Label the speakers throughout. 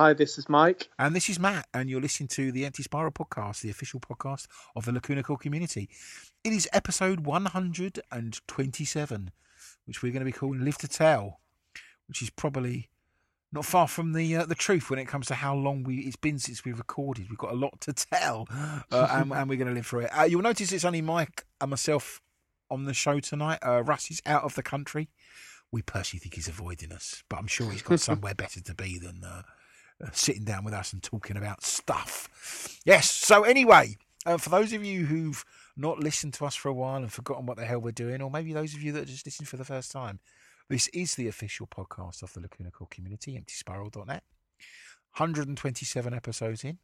Speaker 1: Hi, this is Mike.
Speaker 2: And this is Matt, and you're listening to the Empty Spiral podcast, the official podcast of the Lacuna Coil community. It is episode 127, which we're going to be calling Live to Tell, which is probably not far from the uh, the truth when it comes to how long we it's been since we recorded. We've got a lot to tell, uh, and, and, we're going to live through it. Uh, you'll notice it's only Mike and myself on the show tonight. Uh, Russ is out of the country. We personally think he's avoiding us, but I'm sure he's got somewhere better to be than uh, sitting down with us and talking about stuff. Yes. So anyway, uh, for those of you who've not listened to us for a while and forgotten what the hell we're doing, or maybe those of you that are just listening for the first time, this is the official podcast of the Lacuna Coil community, emptyspiral.net. 127 episodes in.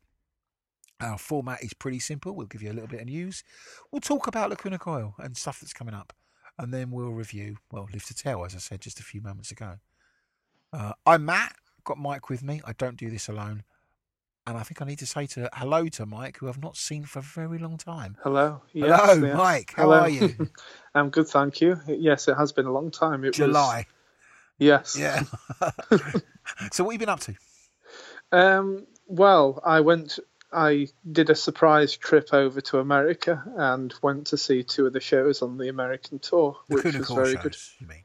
Speaker 2: Our format is pretty simple. We'll give you a little bit of news. We'll talk about Lacuna Coil and stuff that's coming up. And then we'll review, well, Live to Tell, as I said just a few moments ago. Uh, I'm Matt got Mike with me. I don't do this alone. And I think I need to say to hello to Mike, who I've not seen for a very long time.
Speaker 1: Hello.
Speaker 2: Yes, hello, yes. Mike. How hello. are you?
Speaker 1: I'm good, thank you. Yes, it has been a long time. It
Speaker 2: July.
Speaker 1: Was... Yes.
Speaker 2: Yeah. so what have you been up to?
Speaker 1: Um, well, I went I did a surprise trip over to America and went to see two of the shows on the American tour,
Speaker 2: the
Speaker 1: which was very
Speaker 2: shows,
Speaker 1: good.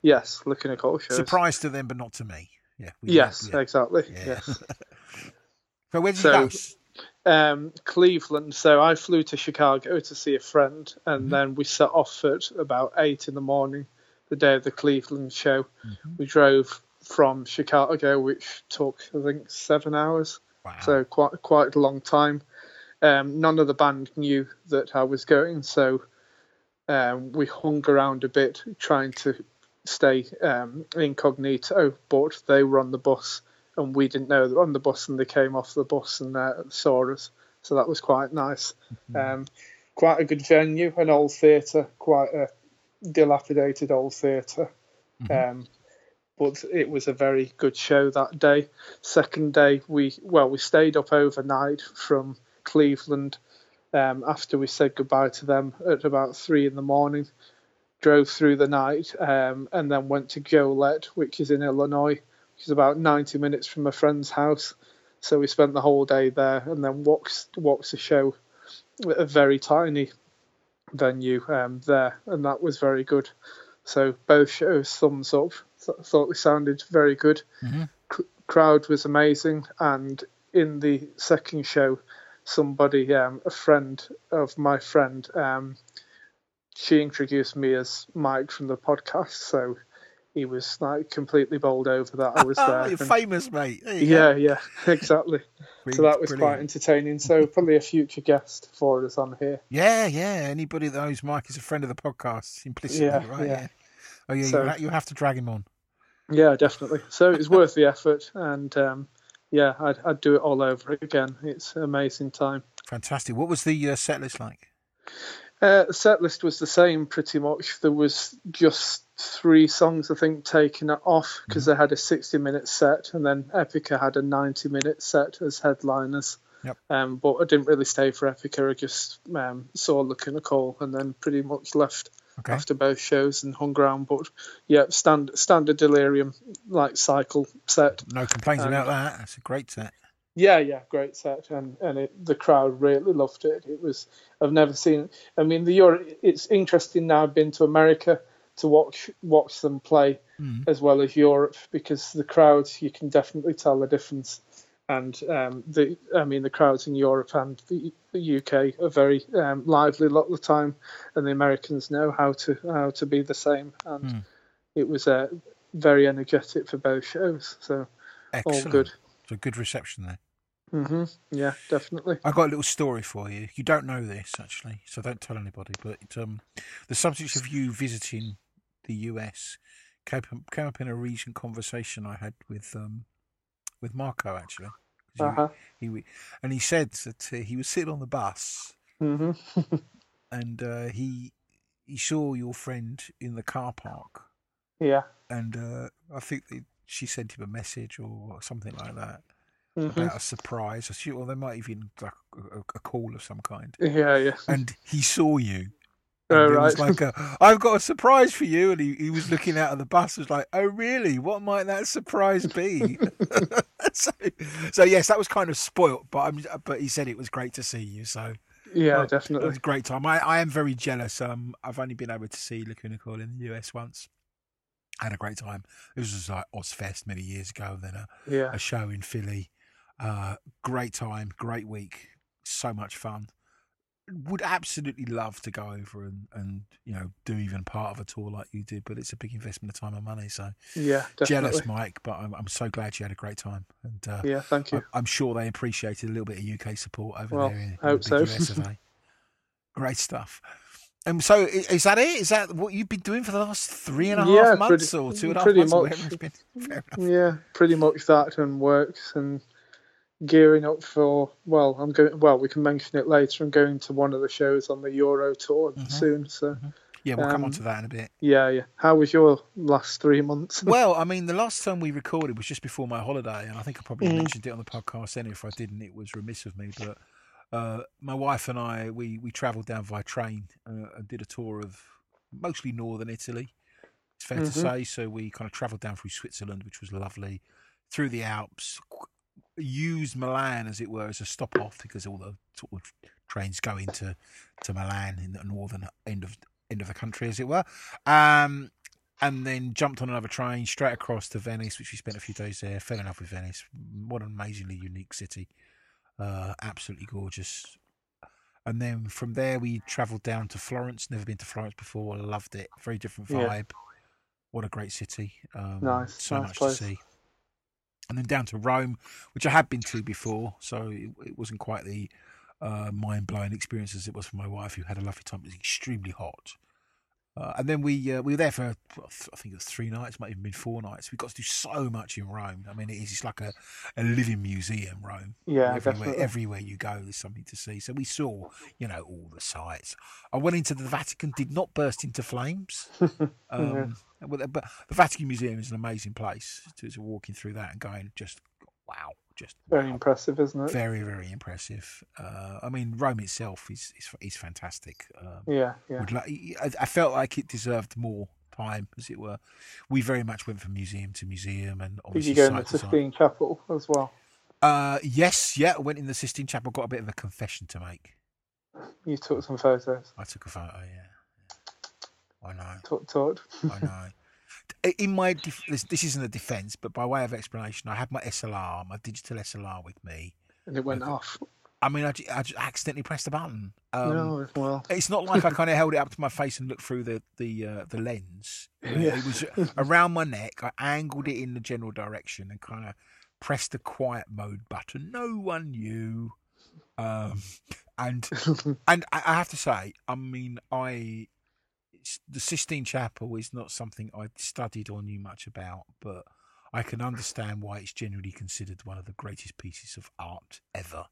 Speaker 1: Yes, Lacuna Coil shows.
Speaker 2: Surprise to them, but not to me. Yeah.
Speaker 1: yes, yeah. exactly. Yeah. Yes.
Speaker 2: so where did so, you
Speaker 1: go? Um, Cleveland. So I flew to Chicago to see a friend, and mm-hmm. then we set off at about eight in the morning, the day of the Cleveland show. Mm-hmm. We drove from Chicago, which took I think seven hours. Wow. So quite quite a long time. Um, none of the band knew that I was going, so um, we hung around a bit trying to stay um, incognito, but they were on the bus and we didn't know they were on the bus and they came off the bus and uh, saw us. So that was quite nice. Mm-hmm. Um, quite a good venue, an old theatre, quite a dilapidated old theater mm-hmm. um, but it was a very good show that day. Second day, we well we stayed up overnight from Cleveland um, after we said goodbye to them at about three in the morning drove through the night, um, and then went to Joliet, which is in Illinois, which is about 90 minutes from a friend's house. So we spent the whole day there, and then walked walked the show at a very tiny venue um, there, and that was very good. So both shows thumbs up. Th- thought they sounded very good. Mm-hmm. C- crowd was amazing, and in the second show, somebody, um, a friend of my friend, um, she introduced me as Mike from the podcast, so he was like completely bowled over that I was there.
Speaker 2: You're and, famous, mate. You
Speaker 1: yeah, go. yeah, exactly. so that was brilliant. quite entertaining. So probably a future guest for us on here.
Speaker 2: Yeah, yeah. Anybody that knows Mike is a friend of the podcast, implicitly, yeah, right? Yeah. yeah. Oh yeah, so, you have to drag him on.
Speaker 1: Yeah, definitely. So it's worth the effort, and um, yeah, I'd, I'd do it all over again. It's an amazing time.
Speaker 2: Fantastic. What was the uh, set list like?
Speaker 1: Uh, the set list was the same pretty much. There was just three songs I think taken off because mm-hmm. they had a 60 minute set and then Epica had a 90 minute set as headliners.
Speaker 2: Yep.
Speaker 1: Um, but I didn't really stay for Epica. I just um, saw Lacuna Coil and then pretty much left okay. after both shows and hung around. But yeah, stand, standard Delirium like cycle set.
Speaker 2: No complaints about that. That's a great set.
Speaker 1: Yeah, yeah, great set, and and it, the crowd really loved it. It was I've never seen. I mean, the Euro. It's interesting now. I've been to America to watch watch them play mm. as well as Europe because the crowds you can definitely tell the difference. And um, the I mean the crowds in Europe and the, the UK are very um, lively a lot of the time, and the Americans know how to how to be the same. And mm. it was uh, very energetic for both shows. So
Speaker 2: Excellent.
Speaker 1: all good.
Speaker 2: So good reception there.
Speaker 1: Mm-hmm. Yeah, definitely.
Speaker 2: I've got a little story for you. You don't know this actually, so don't tell anybody. But um, the subject of you visiting the US came, came up in a recent conversation I had with um, with Marco actually.
Speaker 1: Uh-huh.
Speaker 2: He, he, and he said that uh, he was sitting on the bus,
Speaker 1: mm-hmm.
Speaker 2: and uh, he he saw your friend in the car park.
Speaker 1: Yeah.
Speaker 2: And uh, I think they, she sent him a message or something like that mm-hmm. about a surprise. Or they might even like a, a, call of some kind.
Speaker 1: Yeah, yeah.
Speaker 2: And he saw you,
Speaker 1: Oh,
Speaker 2: it was
Speaker 1: right.
Speaker 2: like, a, I've got a surprise for you. And he, he was looking out of the bus, was like, oh, really? What might that surprise be? so, so, yes, that was kind of spoilt, but I'm, but he said it was great to see you. So
Speaker 1: Yeah,
Speaker 2: it
Speaker 1: definitely.
Speaker 2: was a great time. I, I am very jealous. Um, I've only been able to see Lacuna Coil in the US once. I had a great time. This was like Ozzfest many years ago, then a,
Speaker 1: Yeah,
Speaker 2: a show in Philly. Uh, great time, great week, so much fun. Would absolutely love to go over and, and you know do even part of a tour like you did, but it's a big investment of time and money. So
Speaker 1: yeah, definitely.
Speaker 2: jealous, Mike, but I'm, I'm so glad you had a great time, and uh,
Speaker 1: Yeah, thank you.
Speaker 2: I- I'm sure they appreciated a little bit of UK support over
Speaker 1: Well,
Speaker 2: there in, in
Speaker 1: hope
Speaker 2: the
Speaker 1: so.
Speaker 2: US of A. Great stuff. Um, so is that it? Is that what you've been doing for the last three and a half
Speaker 1: Yeah,
Speaker 2: months
Speaker 1: pretty-
Speaker 2: or two and a half months?
Speaker 1: much. Yeah, pretty much that and works and gearing up for. Well, I'm going. Well, we can mention it later. I'm going to one of the shows on the Euro tour
Speaker 2: Mhm.
Speaker 1: soon. So
Speaker 2: Yeah, we'll come on
Speaker 1: Um,
Speaker 2: to that in a bit.
Speaker 1: yeah, yeah. How was your last three months?
Speaker 2: Well, I mean, the last time we recorded was just before my holiday, and I think I probably
Speaker 1: Mm.
Speaker 2: mentioned it on the podcast. And if I didn't, it was remiss of me. But uh, my wife and I, we we travelled down via train uh, and did a tour of mostly northern Italy. It's fair to
Speaker 1: Mhm.
Speaker 2: say. So we kind of travelled down through Switzerland, which was lovely, through the Alps. Used Milan, as it were, as a stop off because all the sort of trains go into to Milan in the northern end of end of the country, as it were. Um, and then jumped on another train straight across to Venice, which we spent a few days there. Fell in love with Venice. What an amazingly unique city. Uh, absolutely gorgeous. And then from there, we travelled down to Florence. Never been to Florence before. Loved it. Very different
Speaker 1: Yeah.
Speaker 2: vibe. What a great city. Um,
Speaker 1: Nice,
Speaker 2: So
Speaker 1: nice
Speaker 2: much
Speaker 1: place.
Speaker 2: to see. And then down to Rome, which I had been to before. So it, it wasn't quite the uh, mind blowing experience as it was for my wife, who had a lovely time. It was extremely hot. Uh, and then we uh, we were there for I think it was three nights, might even been four nights. We got to do so much in Rome. I mean, it is it's like a, a living museum, Rome.
Speaker 1: Yeah,
Speaker 2: everywhere,
Speaker 1: definitely.
Speaker 2: everywhere you go, there's something to see. So we saw, you know, all the sights. I went into the Vatican, did not burst into flames. Um, but, but the Vatican Museum is an amazing place. To, to walking through that and going, just wow, just
Speaker 1: Very impressive, isn't it?
Speaker 2: very very impressive. Uh, I mean, Rome itself is is, is fantastic. Um,
Speaker 1: Yeah, yeah.
Speaker 2: like, I, I felt like it deserved more time, as it were. We very much went from museum to museum, and
Speaker 1: Did you go in the
Speaker 2: site to site.
Speaker 1: Sistine Chapel as well?
Speaker 2: Uh, yes, yeah, I went in the Sistine Chapel. Got a bit of a confession to make.
Speaker 1: You took some photos.
Speaker 2: I took a photo. Yeah, I know,
Speaker 1: Talk, talked.
Speaker 2: I know. In my def- this, this isn't a defence, but by way of explanation, I had my SLR, my digital SLR, with me.
Speaker 1: and it went off.
Speaker 2: I mean, I, I just accidentally pressed the button. Um,
Speaker 1: no, well,
Speaker 2: It's not like I kind of held it up to my face and looked through the the uh, the lens.
Speaker 1: Yeah.
Speaker 2: It was around my neck. I angled it in the general direction and kind of pressed the quiet mode button. No one knew. Um, and and I have to say, I mean, I the Sistine Chapel is not something I studied or knew much about, but I can understand why it's generally considered one of the greatest pieces of art ever.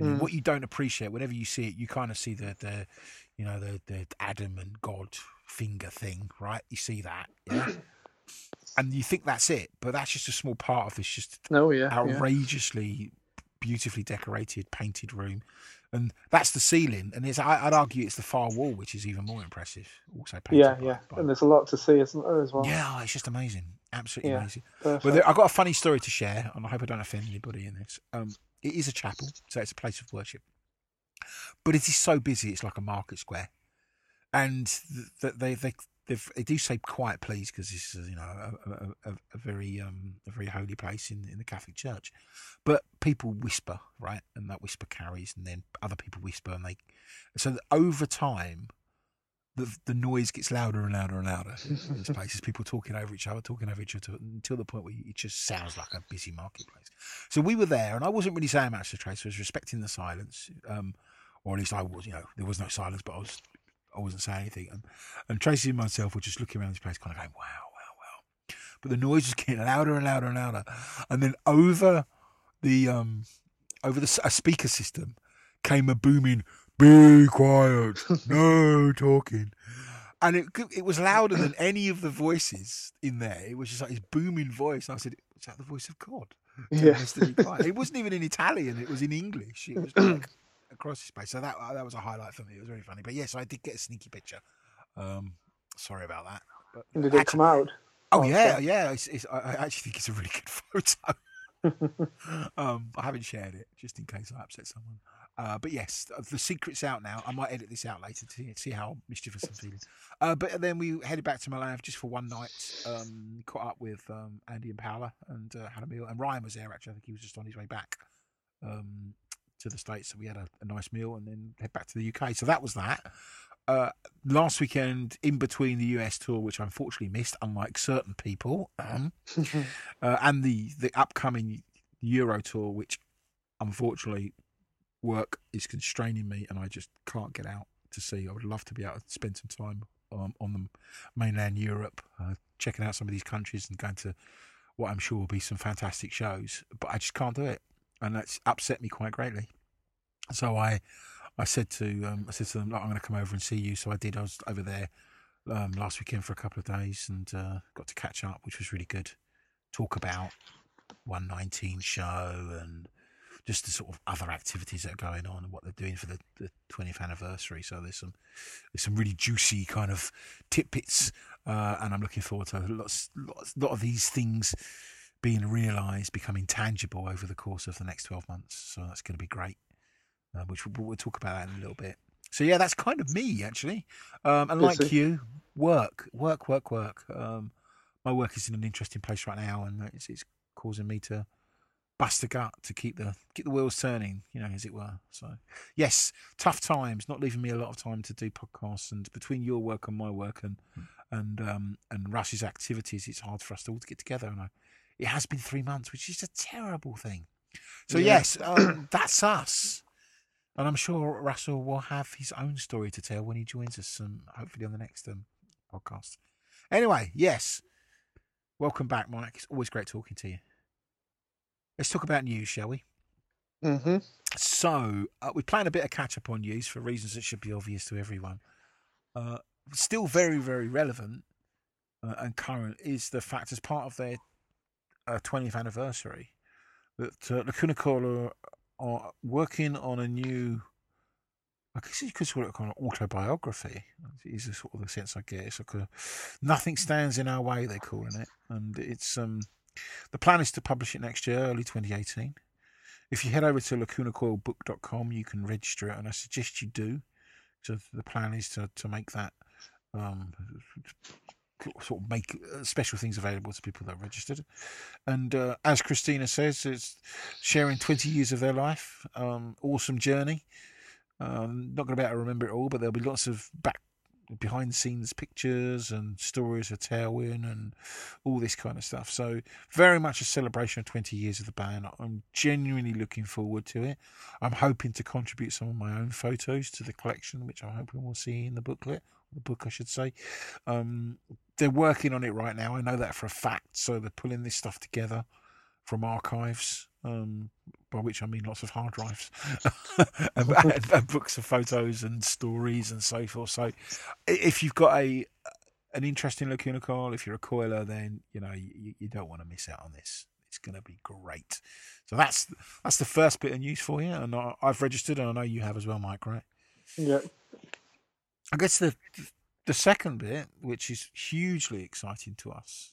Speaker 1: Mm.
Speaker 2: What you don't appreciate, whenever you see it, you kind of see the the you know the the Adam and God finger thing, right? You see that, yeah, and you think that's it, but that's just a small part of this just
Speaker 1: no, yeah, yeah.
Speaker 2: outrageously beautifully decorated painted room and that's the ceiling and it's I, i'd argue it's the far wall which is even more impressive also painted
Speaker 1: Yeah,
Speaker 2: by-
Speaker 1: yeah.
Speaker 2: by-
Speaker 1: And there's a lot to see, isn't there, as well?
Speaker 2: yeah it's just amazing absolutely
Speaker 1: Yeah.
Speaker 2: amazing
Speaker 1: Perfect.
Speaker 2: but there, i've got a funny story to share and i hope i don't offend anybody in this um it is a chapel so it's a place of worship but it is so busy it's like a market square and th- th- they they they do say quiet please because this is you know a, a, a, very um a very holy place in, in the Catholic Church, but people whisper right, and that whisper carries, and then other people whisper, and they so that over time. The, the noise gets louder and louder and louder in this place. As people talking over each other, talking over each other until the point where it just sounds like a busy marketplace. So we were there, and I wasn't really saying much to Trace. I was respecting the silence, um, or at least I was. You know, there was no silence, but I was I wasn't saying anything. And, and Tracy and myself were just looking around this place, kind of going, wow, wow, wow. But the noise was getting louder and louder and louder. And then over the um over the a speaker system came a booming, "Be quiet, no talking." And it it was louder than any of the voices in there. It was just like this booming voice. And I said, "Is that the voice of God?"
Speaker 1: yeah.
Speaker 2: us to be quiet. It wasn't even in Italian; it was in English. It was like across the space. So that that was a highlight for me. It was really funny. But yes, I did get a sneaky picture Um, sorry about that. But
Speaker 1: Did it come out?
Speaker 2: Oh
Speaker 1: Oh,
Speaker 2: yeah,
Speaker 1: okay.
Speaker 2: yeah. It's, it's, I actually think it's a really good photo. um, I haven't shared it just in case I upset someone. Uh, but yes, the secret's out now. I might edit this out later to see, see how mischievous I'm feeling. Uh, but then we headed back to Milan just for one night. Um, caught up with um, Andy and Paola and uh, had a meal. And Ryan was there actually. I think he was just on his way back um, to the states. So we had a, a nice meal and then head back to the UK. So that was that. Uh, last weekend, in between the US tour, which I unfortunately missed, unlike certain people, um, uh, and the the upcoming Euro tour, which unfortunately work is constraining me, and I just can't get out to see. I would love to be able to spend some time um, on the mainland Europe, uh, checking out some of these countries and going to what I'm sure will be some fantastic shows, but I just can't do it, and that's upset me quite greatly. So I. I said to um, I said to them, "Look, I'm going to come over and see you. So I did. I was over there um, last weekend for a couple of days and uh, got to catch up, which was really good. Talk about 119 show and just the sort of other activities that are going on and what they're doing for the, the 20th anniversary. So there's some there's some really juicy kind of tidbits, uh, and I'm looking forward to lots lots lot of these things being realised, becoming tangible over the course of the next 12 months. So that's going to be great. Uh, which we'll, we'll talk about that in a little bit. So yeah, that's kind of me actually. Um, and like you, work, work, work, work. Um, my work is in an interesting place right now, and it's, it's causing me to bust a gut to keep the keep the wheels turning, you know, as it were. So yes, tough times, not leaving me a lot of time to do podcasts, and between your work and my work, and and um, and Russ's activities, it's hard for us all to get together. And I, it has been three months, which is a terrible thing. So
Speaker 1: Yeah.
Speaker 2: yes, um, that's us. And I'm sure Russell will have his own story to tell when he joins us, um, hopefully on the next um, podcast. Anyway, yes, welcome back, Mike. It's always great talking to you. Let's talk about news, shall we?
Speaker 1: hmm
Speaker 2: So uh, we're playing a bit of catch up on news for reasons that should be obvious to everyone. Uh, still very, very relevant uh, and current is the fact, as part of their uh, 20th anniversary, that uh, Lacuna Coil are working on a new. I guess you could call it a of autobiography. Is the sort of the sense I get. It's like a nothing stands in our way. They're calling it, and it's um the plan is to publish it next year, early 2018. If you head over to lacunacoilbook.com, you can register it, and I suggest you do. So the plan is to to make that um sort of make uh, special things available to people that are registered. And uh, as Cristina says, it's sharing 20 years of their life. Um, awesome journey. Um, not going to be able to remember it all, but there'll be lots of back behind the scenes pictures and stories of Tailwind and all this kind of stuff. So very much a celebration of 20 years of the band. I'm genuinely looking forward to it. I'm hoping to contribute some of my own photos to the collection, which I'm hoping we'll see in the booklet, the book, I should say. Um, they're working on it right now. I know that for a fact. So they're pulling this stuff together from archives, um, by which I mean lots of hard drives, and, and, and books of photos and stories and so forth. So if you've got a an interest in Lacuna Coil, if you're a coiler, then you know you, you don't want to miss out on this. It's going to be great. So that's that's the first bit of news for you, and I, I've registered, and I know you have as well, Mike. Right?
Speaker 1: Yeah.
Speaker 2: I guess the the second bit, which is hugely exciting to us,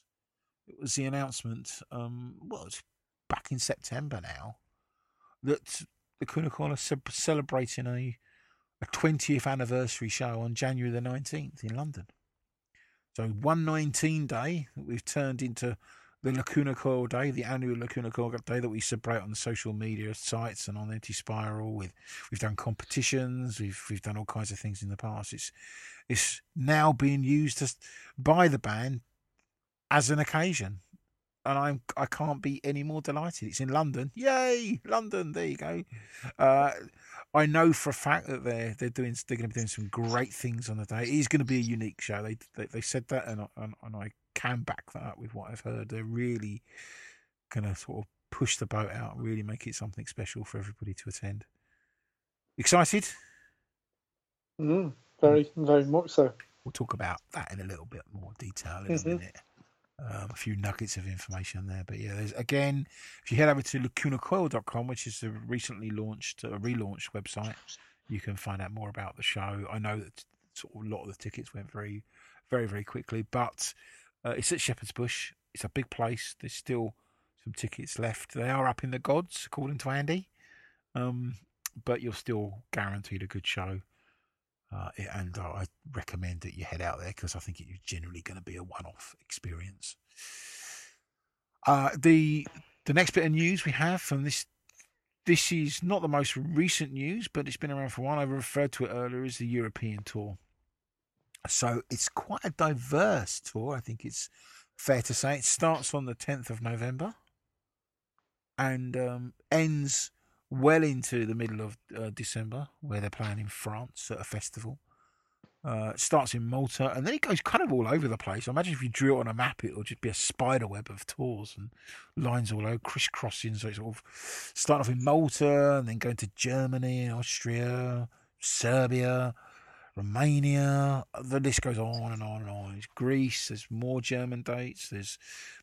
Speaker 2: it was the announcement. Um, well, it's back in September now that Lacuna Coil are celebrating a a twentieth anniversary show on January the nineteenth in London. So one nineteen day that we've turned into the Lacuna Coil Day, the annual Lacuna Coil Day that we celebrate on social media sites and on Empty Spiral. With we've done competitions, we've we've done all kinds of things in the past. It's it's now being used as, by the band as an occasion, and I'm I can't be any more delighted. It's in London, yay, London! There you go. Uh, I know for a fact that they're they're doing they're going to be doing some great things on the day. It is going to be a unique show. They they, they said that, and I, and, and I can back that up with what I've heard. They're really going to sort of push the boat out, really make it something special for everybody to attend. Excited?
Speaker 1: Mm, very, very much so.
Speaker 2: We'll talk about that in a little bit more detail in
Speaker 1: Mhm.
Speaker 2: a minute. Um, a few nuggets of information there, but yeah, there's again, if you head over to lacunacoil.com, which is a recently launched, a relaunched website, you can find out more about the show. I know that sort of a lot of the tickets went very, very, very quickly. But uh, it's at Shepherd's Bush. It's a big place. There's still some tickets left. They are up in the gods, according to Andy. Um, but you're still guaranteed a good show. Uh, and I recommend that you head out there because I think it's generally going to be a one-off experience. Uh, the the next bit of news we have from this this is not the most recent news, but it's been around for a while. I referred to it earlier as the European tour. So it's quite a diverse tour. I think it's fair to say it starts on the 10th of November and um, ends well into the middle of uh, December, where they're playing in France at a festival. Uh, it starts in Malta, and then it goes kind of all over the place. I imagine if you drew it on a map, it'll just be a spider web of tours and lines all over, crisscrossing. So it's sort of starting off in Malta, and then going to Germany, Austria, Serbia, Romania. The list goes on and on and on. It's Greece. There's more German dates. There's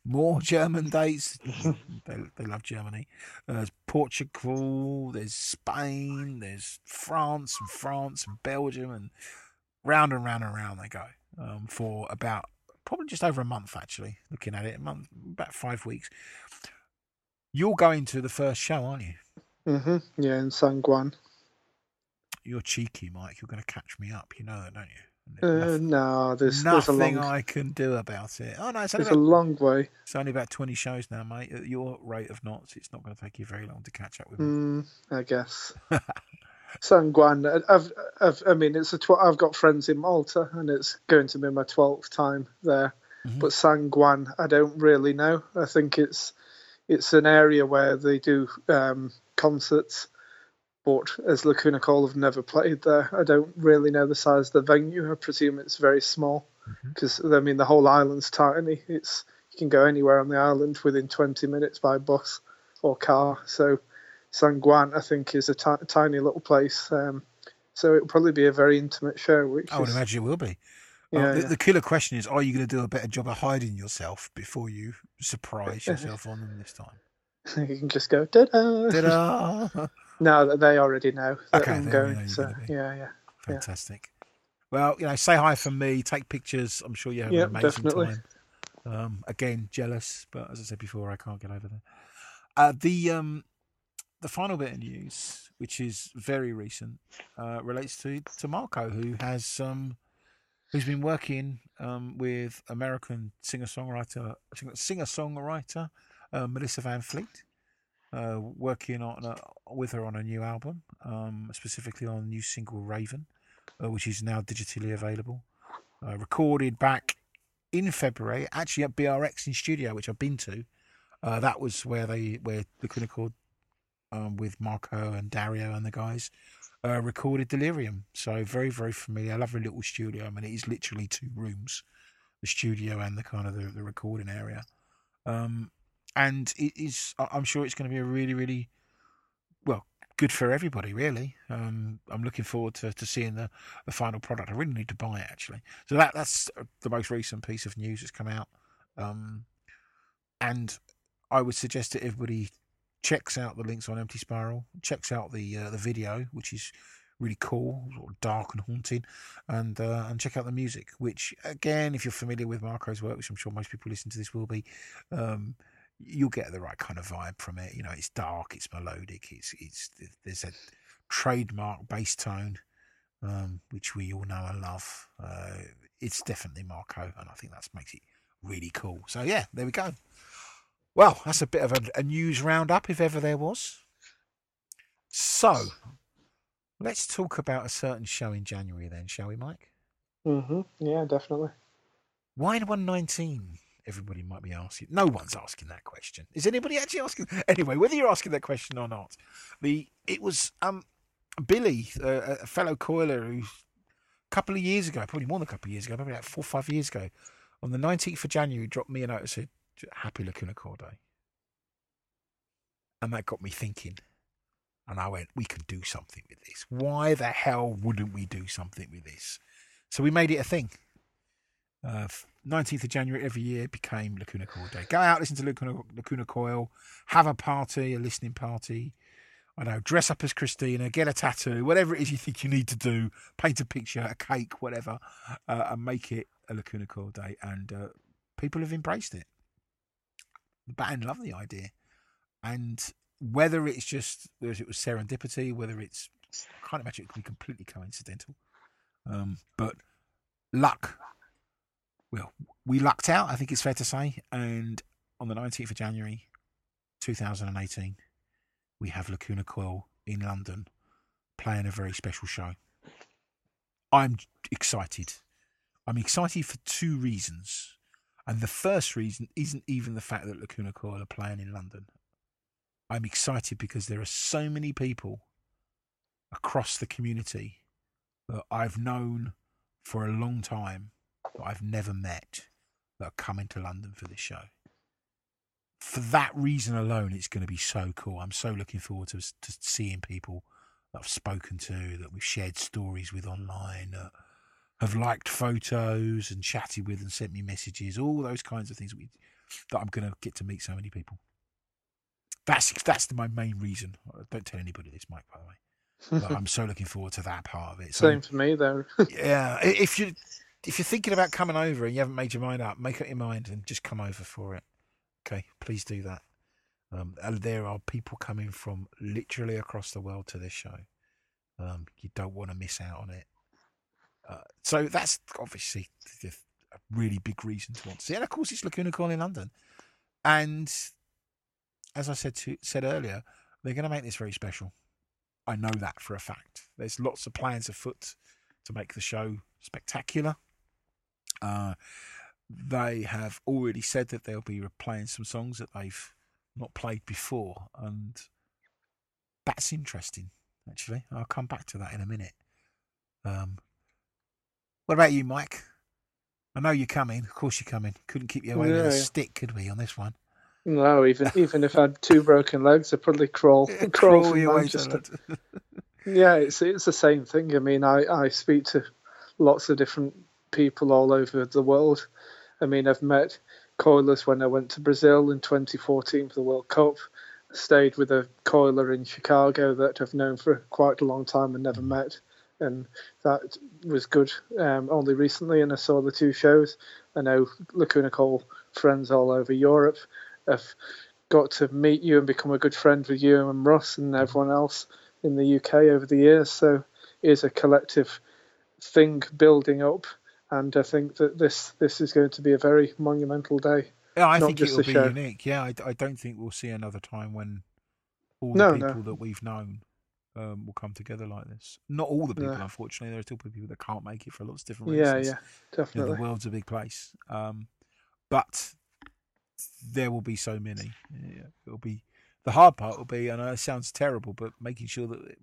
Speaker 2: more German dates. they, they love Germany. Uh, there's Portugal. There's Spain. There's France and France and Belgium and round and round and round they go um, for about probably just over a month. Actually, looking at it, a month, about five weeks. You're going to the first show, aren't you?
Speaker 1: Mhm. Yeah, in San Gwann.
Speaker 2: You're cheeky, Mike. You're going to catch me up. You know that, don't you?
Speaker 1: Uh,
Speaker 2: there's
Speaker 1: no, there's
Speaker 2: nothing,
Speaker 1: there's a long
Speaker 2: I can do about it. Oh no, it's only,
Speaker 1: there's a long way.
Speaker 2: it's only about 20 shows now, mate. At your rate of knots, it's not going to take you very long to catch up with me.
Speaker 1: Mm, I guess. San Gwann. I- I've, I've, I mean, it's a. Tw- I've got friends in Malta, and it's going to be my twelfth time there.
Speaker 2: Mhm.
Speaker 1: But San Gwann, I don't really know. I think it's it's an area where they do um, concerts, but as Lacuna Coil have never played there, I don't really know the size of the venue. I presume it's very small because I mean the whole island's tiny. It's you can go anywhere on the island within 20 minutes by bus or car. So San Gwann, I think, is a tiny little place. Um, so it'll probably be a very intimate show. Which
Speaker 2: I would
Speaker 1: is,
Speaker 2: imagine it will be. Uh,
Speaker 1: Yeah,
Speaker 2: the,
Speaker 1: yeah.
Speaker 2: the killer question is: Are you going to do a better job of hiding yourself before you surprise yourself on them this time?
Speaker 1: you can just go da-da.
Speaker 2: Ta-da!
Speaker 1: No, they already know that
Speaker 2: Okay,
Speaker 1: I'm
Speaker 2: they already know
Speaker 1: So yeah, yeah,
Speaker 2: Fantastic. Well, you know, say hi from me. Take pictures. I'm sure you have
Speaker 1: Yep,
Speaker 2: an amazing
Speaker 1: definitely.
Speaker 2: time. Um, again, jealous, but as I said before, I can't get over there. Uh, the um, the final bit of news, which is very recent, uh, relates to to Marco, who has um, who's been working um, with American singer songwriter singer songwriter uh, Melissa Van Fleet, uh, working on with her on a new album, um, specifically on new single Raven, uh, which is now digitally available. Uh, recorded back in February, actually at BRX in studio, which I've been to. Uh, that was where they where the Clinical um, with Marco and Dario and the guys uh, recorded Delirium. So very very familiar. I love a little studio. I mean, it is literally two rooms, the studio and the kind of the, the recording area. Um, and it is. I'm sure it's going to be a really really well good for everybody. Really, um, I'm looking forward to, to seeing the, the final product. I really need to buy it actually. So that that's the most recent piece of news that's come out. Um, and I would suggest that everybody checks out the links on Empty Spiral, checks out the uh, the video, which is really cool, sort of dark and haunting, and uh, and check out the music. Which again, if you're familiar with Marco's work, which I'm sure most people listening to this will be, um, you'll get the right kind of vibe from it. You know, it's dark, it's melodic, it's it's there's a trademark bass tone, um, which we all know and love. Uh, it's definitely Marco, and I think that makes it really cool. So yeah, there we go. Well, that's a bit of a, a news roundup, if ever there was. So, let's talk about a certain show in January, then, shall we, Mike?
Speaker 1: hmm yeah, definitely.
Speaker 2: Wine 119? Everybody might be asking. No one's asking that question. Is anybody actually asking? Anyway, whether you're asking that question or not, the it was um Billy, uh, a fellow coiler, who a couple of years ago, probably more than a couple of years ago, maybe like four or five years ago, on the 19th of January, dropped me a note that said, "Happy Lacuna Coil Day," and that got me thinking. And I went, "We could do something with this. Why the hell wouldn't we do something with this?" So we made it a thing. Uh, 19th of January every year became Lacuna Coil Day. Go out, listen to Lacuna, Lacuna Coil, have a party, a listening party I know, dress up as Cristina, get a tattoo, whatever it is you think you need to do, paint a picture, a cake, whatever, uh, and make it a Lacuna Coil Day. And uh, people have embraced it. The band love the idea. And whether it's just, whether it was serendipity, whether it's, I can't imagine it could be completely coincidental. Um, but luck, well, we lucked out, I think it's fair to say. And on the 19th of January 2018, we have Lacuna Coil in London playing a very special show. I'm excited. I'm excited for two reasons. And the first reason isn't even the fact that Lacuna Coil are playing in London. I'm excited because there are so many people across the community that I've known for a long time that I've never met that are coming to London for this show for that reason alone, it's going to be so cool. I'm so looking forward to, to seeing people that I've spoken to, that we've shared stories with online, that have liked photos and chatted with and sent me messages, all those kinds of things we, that I'm going to get to meet so many people. That's that's my main reason. Don't tell anybody this, Mike. By the way, but I'm so looking forward to that part of it.
Speaker 1: So, Same for me, though.
Speaker 2: yeah, if you if you're thinking about coming over and you haven't made your mind up, make up your mind and just come over for it. Okay, please do that. Um, there are people coming from literally across the world to this show. Um, you don't want to miss out on it. Uh, so that's obviously a really big reason to want to see. And of course, it's Lacuna Coil in London. And as I said to, said earlier, they're going to make this very special. I know that for a fact. There's lots of plans afoot to make the show spectacular. Uh, they have already said that they'll be playing some songs that they've not played before, and that's interesting. Actually, I'll come back to that in a minute. Um, what about you, Mike? I know you're coming. Of course, you're coming. Couldn't keep you away with a stick, could we, on this one?
Speaker 1: No, even even if I had two broken legs, I'd probably crawl crawl, crawl from Manchester. yeah, it's it's the same thing. I mean, I I speak to lots of different people all over the world, I mean, I've met coilers when I went to Brazil in 2014 for the World Cup. stayed with a coiler in Chicago that I've known for quite a long time and never met, and that was good. Um, only recently, and I saw the two shows. I know Lacuna Coil friends all over Europe. I've got to meet you and become a good friend with you and Russ and everyone else in the UK over the years. So it is a collective thing building up and I think that this this is going to be a very monumental day.
Speaker 2: Yeah, I think it will be show. unique. Yeah, I, I, don't think we'll see another time when all the no, people no. that we've known um, will come together like this. Not all the people, no. unfortunately. There are still people that can't make it for lots of different reasons.
Speaker 1: Yeah, yeah, definitely.
Speaker 2: You know, the world's a big place, um, but there will be so many. Yeah, it'll be the hard part will be, and it sounds terrible, but making sure that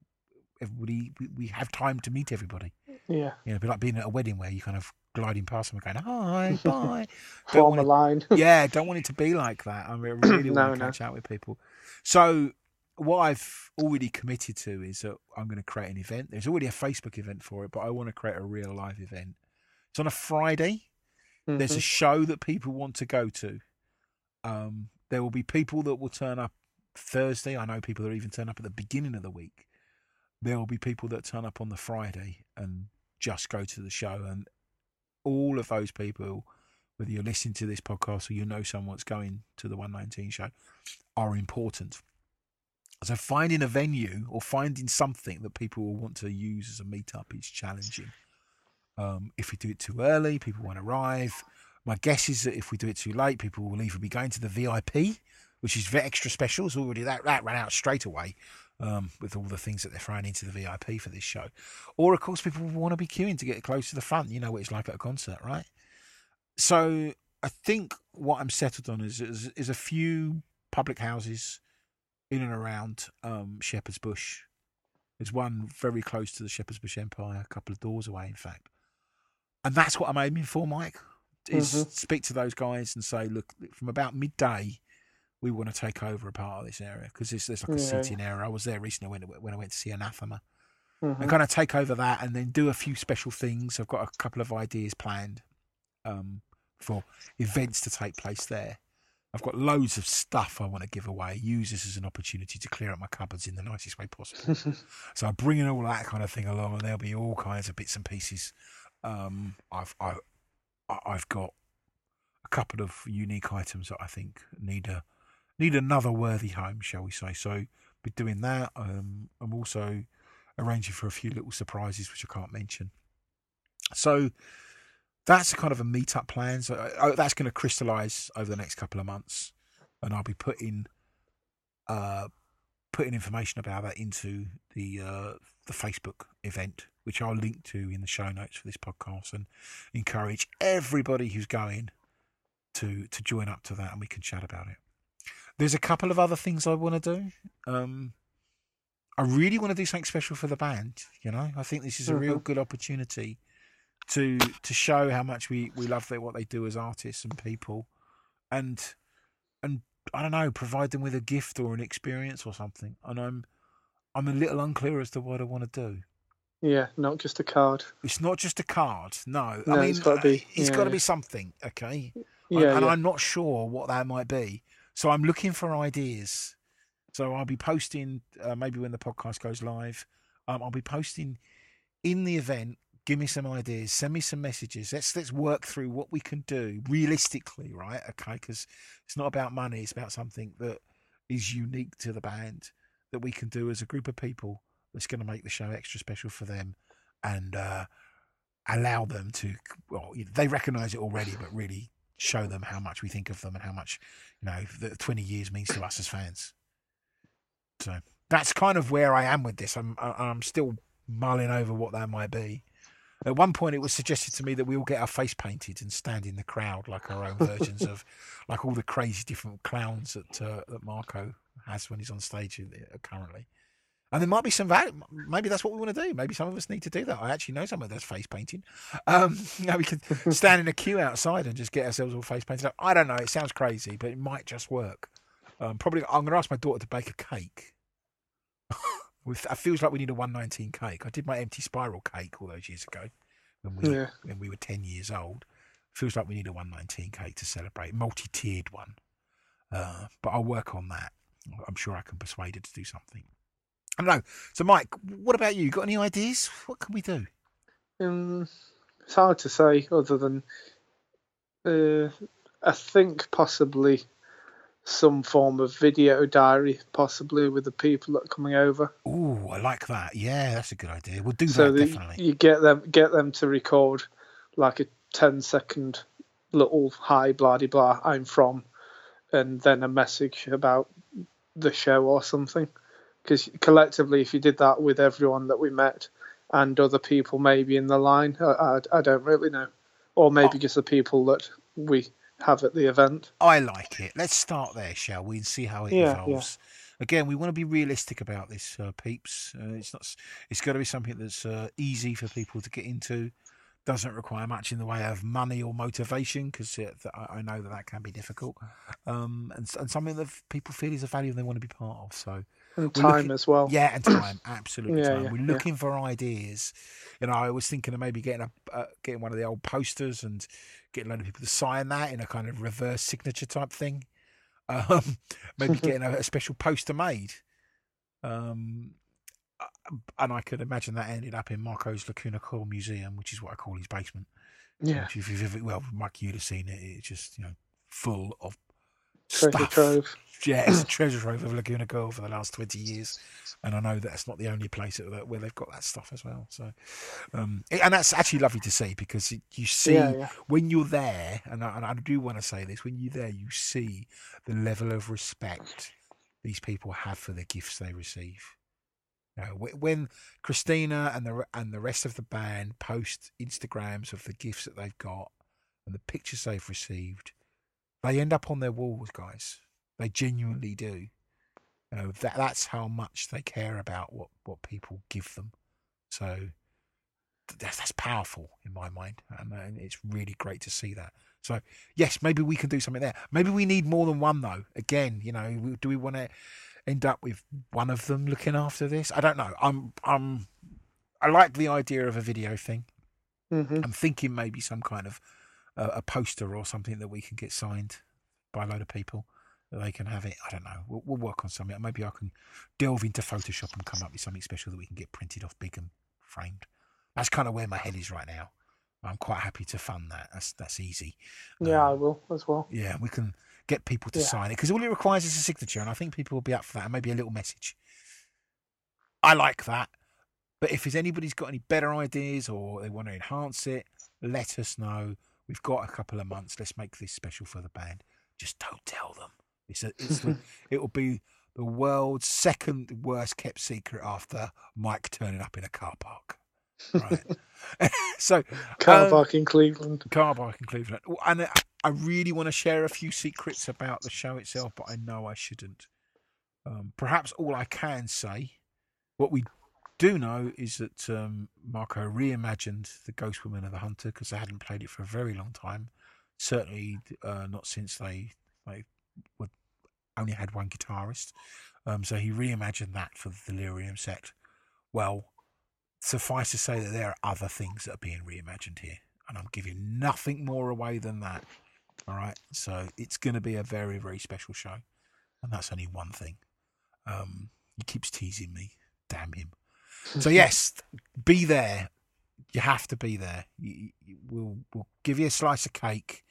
Speaker 2: everybody we, we have time to meet everybody.
Speaker 1: Yeah.
Speaker 2: You know, be like being at a wedding where you kind of gliding past them and going, hi, bye.
Speaker 1: don't the line.
Speaker 2: yeah, don't want it to be like that. I really, really no, want to no. catch out with people. So what I've already committed to is that I'm going to create an event. There's already a Facebook event for it, but I want to create a real live event. It's on a Friday. Mm-hmm. There's a mm-hmm. show that people want to go to. Um, there will be people that will turn up Thursday. I know people that even turn up at the beginning of the week there will be people that turn up on the Friday and just go to the show. And all of those people, whether you're listening to this podcast or you know someone that's going to the 119 show, are important. So finding a venue or finding something that people will want to use as a meetup is challenging. Um, if we do it too early, people won't arrive. My guess is that if we do it too late, people will either be going to the VIP, which is extra special. It's already that that ran out straight away, um, with all the things that they're throwing into the VIP for this show. Or, of course, people want to be queuing to get close to the front. You know what it's like at a concert, right? So I think what I'm settled on is, is, is a few public houses in and around um, Shepherd's Bush. There's one very close to the Shepherd's Bush Empire, a couple of doors away, in fact. And that's what I'm aiming for, Mike. Is mm-hmm. speak to those guys and say, look, from about midday we want to take over a part of this area because there's, there's like a yeah. seating area. I was there recently when, when I went to see Anathema. Mm-hmm. And kind of take over that and then do a few special things. I've got a couple of ideas planned um, for events to take place there. I've got loads of stuff I want to give away. Use this as an opportunity to clear out my cupboards in the nicest way possible. so I'm bringing all that kind of thing along, and there'll be all kinds of bits and pieces. Um, I've I, I've got a couple of unique items that I think need a need another worthy home, shall we say? So be doing that. Um, I'm also arranging for a few little surprises which I can't mention. So that's kind of a meetup plan. So uh, that's going to crystallise over the next couple of months, and I'll be putting uh, putting information about that into the uh, the Facebook event, which I'll link to in the show notes for this podcast, and encourage everybody who's going to to join up to that, and we can chat about it. There's a couple of other things I want to do. Um, I really want to do something special for the band. You know, I think this is a real mm-hmm. good opportunity to to show how much we we love what they do as artists and people, and and I don't know, provide them with a gift or an experience or something. And I'm I'm a little unclear as to what I want to do.
Speaker 1: Yeah, not just a card.
Speaker 2: It's not just a card. No, no I mean it's got to be. It's yeah, got to be something. Okay. Yeah, and, yeah. I'm not sure what that might be. So I'm looking for ideas. So I'll be posting uh, maybe when the podcast goes live. Um, I'll be posting in the event give me some ideas, send me some messages. Let's let's work through what we can do realistically, right? Okay, because it's not about money; it's about something that is unique to the band that we can do as a group of people. That's going to make the show extra special for them, and uh, allow them to. Well, they recognise it already, but really show them how much we think of them and how much you know the twenty years means to us as fans. So that's kind of where I am with this. I'm I'm still mulling over what that might be. At one point, it was suggested to me that we all get our face painted and stand in the crowd like our own versions of, like all the crazy different clowns that uh, that Marco has when he's on stage uh, currently. And there might be some value. Maybe that's what we want to do. Maybe some of us need to do that. I actually know someone that's face painting. Um, you know, we could stand in a queue outside and just get ourselves all face painted up. I don't know. It sounds crazy, but it might just work. Um, probably, I'm going to ask my daughter to bake a cake. With, it feels like we need a 119 cake. I did my empty spiral cake all those years ago when we yeah. when we were 10 years old. Feels like we need a 119 cake to celebrate, multi-tiered one. Uh, but I'll work on that. I'm sure I can persuade her to do something. I don't know. So, Mike, what about you? Got any ideas? What can we do?
Speaker 1: Um, it's hard to say, other than uh, I think possibly some form of video diary, possibly with the people that are coming over.
Speaker 2: Oh, I like that. Yeah, that's a good idea. We'll do so that definitely.
Speaker 1: You get them get them to record like a 10 second little hi bloody blah I'm from, and then a message about the show or something. Because collectively, if you did that with everyone that we met and other people maybe in the line, I, I, I don't really know, or maybe oh. just the people that we have at the event.
Speaker 2: I like it. Let's start there, shall we, and see how it yeah, evolves. Yeah. Again, we want to be realistic about this, uh, peeps. Uh, it's not. It's got to be something that's uh, easy for people to get into. Doesn't require much in the way of money or motivation, because I know that that can be difficult. Um, and, and something that people feel is a value and they want to be part of. So
Speaker 1: and time looking, as well.
Speaker 2: Yeah, and time, absolutely yeah, time. Yeah, We're looking yeah. for ideas. You know, I was thinking of maybe getting a uh, getting one of the old posters and getting a lot of people to sign that in a kind of reverse signature type thing. Um, maybe getting a, a, special poster made. Um, uh, and I could imagine that ended up in Marco's Lacuna Coil Museum, which is what I call his basement.
Speaker 1: Yeah.
Speaker 2: Which if you've ever, well, Mike, you'd have seen it. It's just you know full of
Speaker 1: treasure
Speaker 2: stuff.
Speaker 1: trove.
Speaker 2: Yeah, it's a treasure trove of Lacuna Coil for the last twenty years, and I know that's not the only place where they've got that stuff as well. So, um, and that's actually lovely to see because you see yeah, yeah. when you're there, and I, and I do want to say this: when you're there, you see the level of respect these people have for the gifts they receive. You know, when Cristina and the and the rest of the band post Instagrams of the gifts that they've got and the pictures they've received, they end up on their walls, guys. They genuinely do. You know, that that's how much they care about what, what people give them. So that's, that's powerful in my mind, and, and it's really great to see that. So yes, maybe we can do something there. Maybe we need more than one though. Again, you know, do we want to end up with one of them looking after this? I don't know. I'm I'm I like the idea of a video thing.
Speaker 1: Mm-hmm.
Speaker 2: I'm thinking maybe some kind of uh, a poster or something that we can get signed by a load of people they can have it. I don't know. We'll, we'll work on something. Maybe I can delve into Photoshop and come up with something special that we can get printed off big and framed. That's kind of where my head is right now. I'm quite happy to fund that. That's that's easy.
Speaker 1: Yeah,
Speaker 2: Um,
Speaker 1: I will as well.
Speaker 2: yeah, we can get people to
Speaker 1: Yeah.
Speaker 2: sign it because all it requires is a signature, and I think people will be up for that, and maybe a little message. I like that, but if there's anybody's got any better ideas or they want to enhance it, let us know. We've got a couple of months. Let's make this special for the band. Just don't tell them. It's a, it's the, it will be the world's second worst kept secret after Mike turning up in a car park. Right. so
Speaker 1: Car
Speaker 2: um,
Speaker 1: park in Cleveland.
Speaker 2: car park in Cleveland. And I- I really want to share a few secrets about the show itself, but I know I shouldn't. Um, perhaps all I can say, what we do know is that um, Marco reimagined the Ghost Woman of the Hunter because they hadn't played it for a very long time. Certainly uh, not since they they were, only had one guitarist. Um, so he reimagined that for the Delirium set. Well, suffice to say that there are other things that are being reimagined here, and I'm giving nothing more away than that. All right, so it's going to be a very, very special show, and that's only one thing. Um, he keeps teasing me. Damn him. So yes, be there. You have to be there. You, you, we'll we'll give you a slice of cake.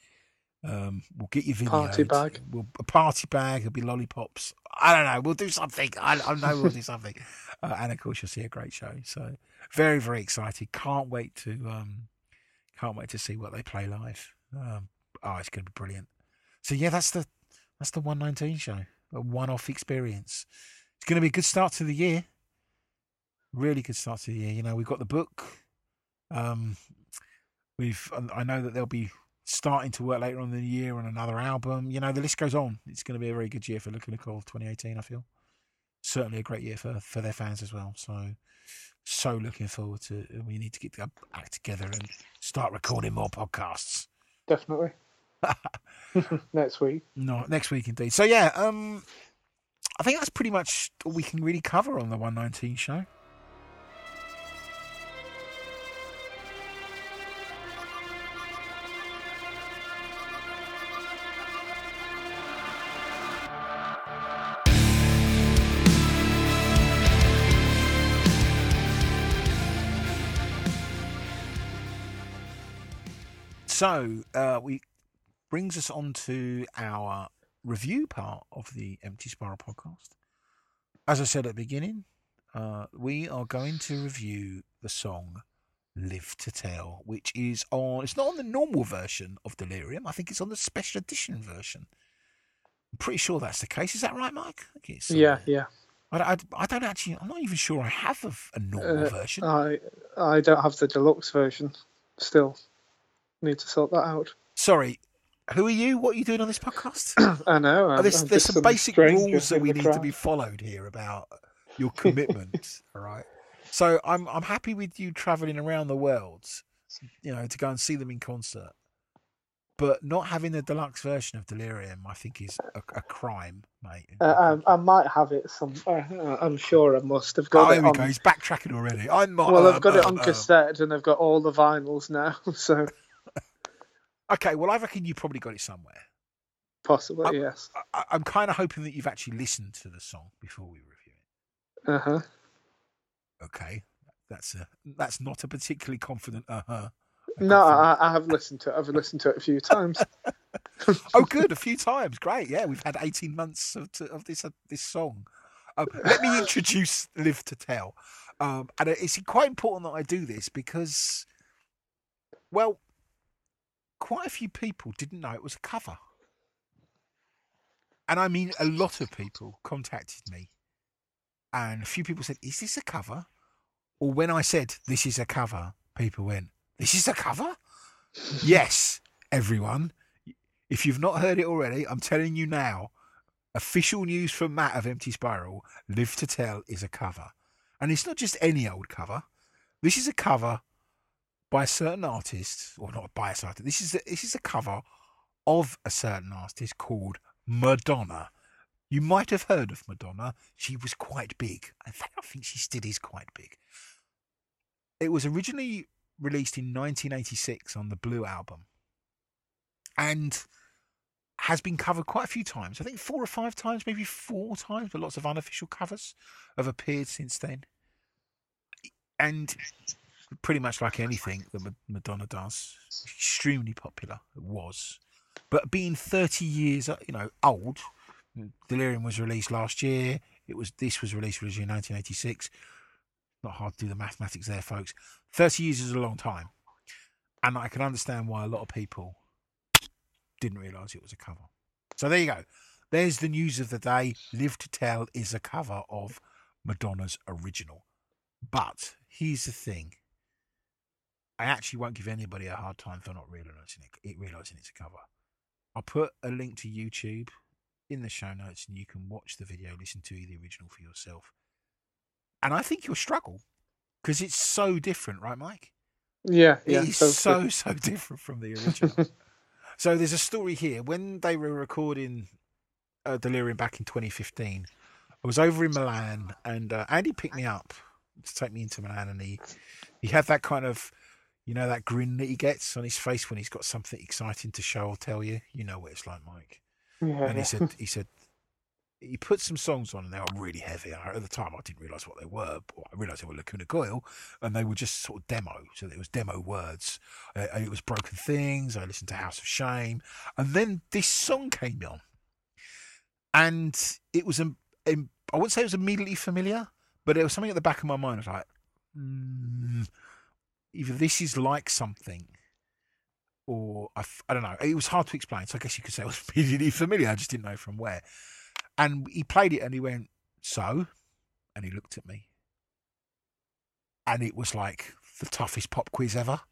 Speaker 2: Um, we'll get you video.
Speaker 1: Party bag.
Speaker 2: We'll a party bag. There'll be lollipops. I don't know. We'll do something. I, I know we'll do something. Uh, and of course, you'll see a great show. So very very excited. Can't wait to um, can't wait to see what they play live. Um, oh, it's going to be brilliant. So yeah, that's the that's the one nineteen show. A one off experience. It's going to be a good start to the year. Really good start to the year. You know, we've got the book. Um, we've I know that there'll be starting to work later on in the year on another album. You know, the list goes on. It's going to be a very good year for Lacuna Coil 2018. I feel certainly a great year for for their fans as well. So so looking forward to. We need to get the act together and start recording more podcasts.
Speaker 1: Definitely. Next week.
Speaker 2: No, next week indeed. So yeah, um, I think that's pretty much all we can really cover on the 119 show. So uh, we brings us on to our review part of the Empty Spiral podcast. As I said at the beginning, uh, we are going to review the song Live to Tell, which is on, it's not on the normal version of Delirium. I think it's on the special edition version. I'm pretty sure that's the case. Is that right, Mike? Think uh,
Speaker 1: Yeah, yeah.
Speaker 2: I, I, I don't actually, I'm not even sure I have a, a normal
Speaker 1: Uh,
Speaker 2: version.
Speaker 1: I I don't have the deluxe version. Still, need to sort that out.
Speaker 2: Sorry, who are you? What are you doing on this podcast?
Speaker 1: I know. I'm,
Speaker 2: Oh, there's,
Speaker 1: I'm
Speaker 2: there's
Speaker 1: just
Speaker 2: some basic rules that we need to be followed here about your commitment. all right. So I'm I'm happy with you traveling around the world, you know, to go and see them in concert. But not having the deluxe version of Delirium, I think, is a, a crime, mate.
Speaker 1: Uh, um, I might have it some. Uh, I'm sure I must have
Speaker 2: oh,
Speaker 1: got
Speaker 2: here
Speaker 1: it
Speaker 2: we
Speaker 1: on.
Speaker 2: go. He's backtracking already. I'm.
Speaker 1: Well,
Speaker 2: um,
Speaker 1: I've got it
Speaker 2: um,
Speaker 1: on
Speaker 2: um.
Speaker 1: cassette, and I've got all the vinyls now. So
Speaker 2: Okay, well, I reckon you probably got it somewhere.
Speaker 1: possibly
Speaker 2: Um,
Speaker 1: yes.
Speaker 2: I- I'm kind of hoping that you've actually listened to the song before we review it.
Speaker 1: Uh huh.
Speaker 2: Okay, that's a that's not a particularly confident uh huh.
Speaker 1: No, I, I have listened to it. I've listened to it a few times.
Speaker 2: oh, good, a few times. Great, yeah. We've had eighteen months of to, of this uh, this song. Um, let me introduce Live to Tell, um, and it's quite important that I do this because, well, quite a few people didn't know it was a cover, and I mean a lot of people contacted me, and a few people said, "Is this a cover?" Or when I said this is a cover, people went, "This is a cover." yes, everyone. If you've not heard it already, I'm telling you now. Official news from Matt of Empty Spiral Live to Tell is a cover. And it's not just any old cover. This is a cover by a certain artist, or not by a certain artist. This is a, this is a cover of a certain artist called Madonna. You might have heard of Madonna. She was quite big. In fact, I think she still is quite big. It was originally released in 1986 on the Blue album. And has been covered quite a few times. I think four or five times, maybe four times, but lots of unofficial covers have appeared since then. And pretty much like anything that Madonna does, extremely popular. It was, but being thirty years, uh, you know, old. Delirium was released last year. It was this was released in 1986. Not hard to do the mathematics there, folks. Thirty years is a long time, and I can understand why a lot of people didn't realise it was a cover. So there you go. There's the news of the day. Live to Tell is a cover of Madonna's original. But here's the thing I actually won't give anybody a hard time for not realizing it, realizing it's a cover. I'll put a link to YouTube in the show notes, and you can watch the video, listen to the original for yourself. And I think you'll struggle because it's so different, right, Mike?
Speaker 1: Yeah, yeah.
Speaker 2: It's so so, so different from the original. so there's a story here when they were recording uh, Delirium back in 2015. I was over in Milan, and uh, Andy picked me up to take me into Milan, and he he had that kind of you know that grin that he gets on his face when he's got something exciting to show or tell you. You know what it's like, Mike.
Speaker 1: Yeah.
Speaker 2: And he said, he said, he put some songs on and they were really heavy. At the time, I didn't realise what they were. But I realised they were Lacuna Coil, and they were just sort of demo. So it was demo words. Uh, it was Broken Things. I listened to House of Shame, and then this song came on, and it was um, um, I wouldn't say it was immediately familiar, but it was something at the back of my mind. I was like, mm, either this is like something or I, I don't know. It was hard to explain. So I guess you could say it was immediately familiar. I just didn't know from where. And he played it and he went, So? And he looked at me. And it was like the toughest pop quiz ever.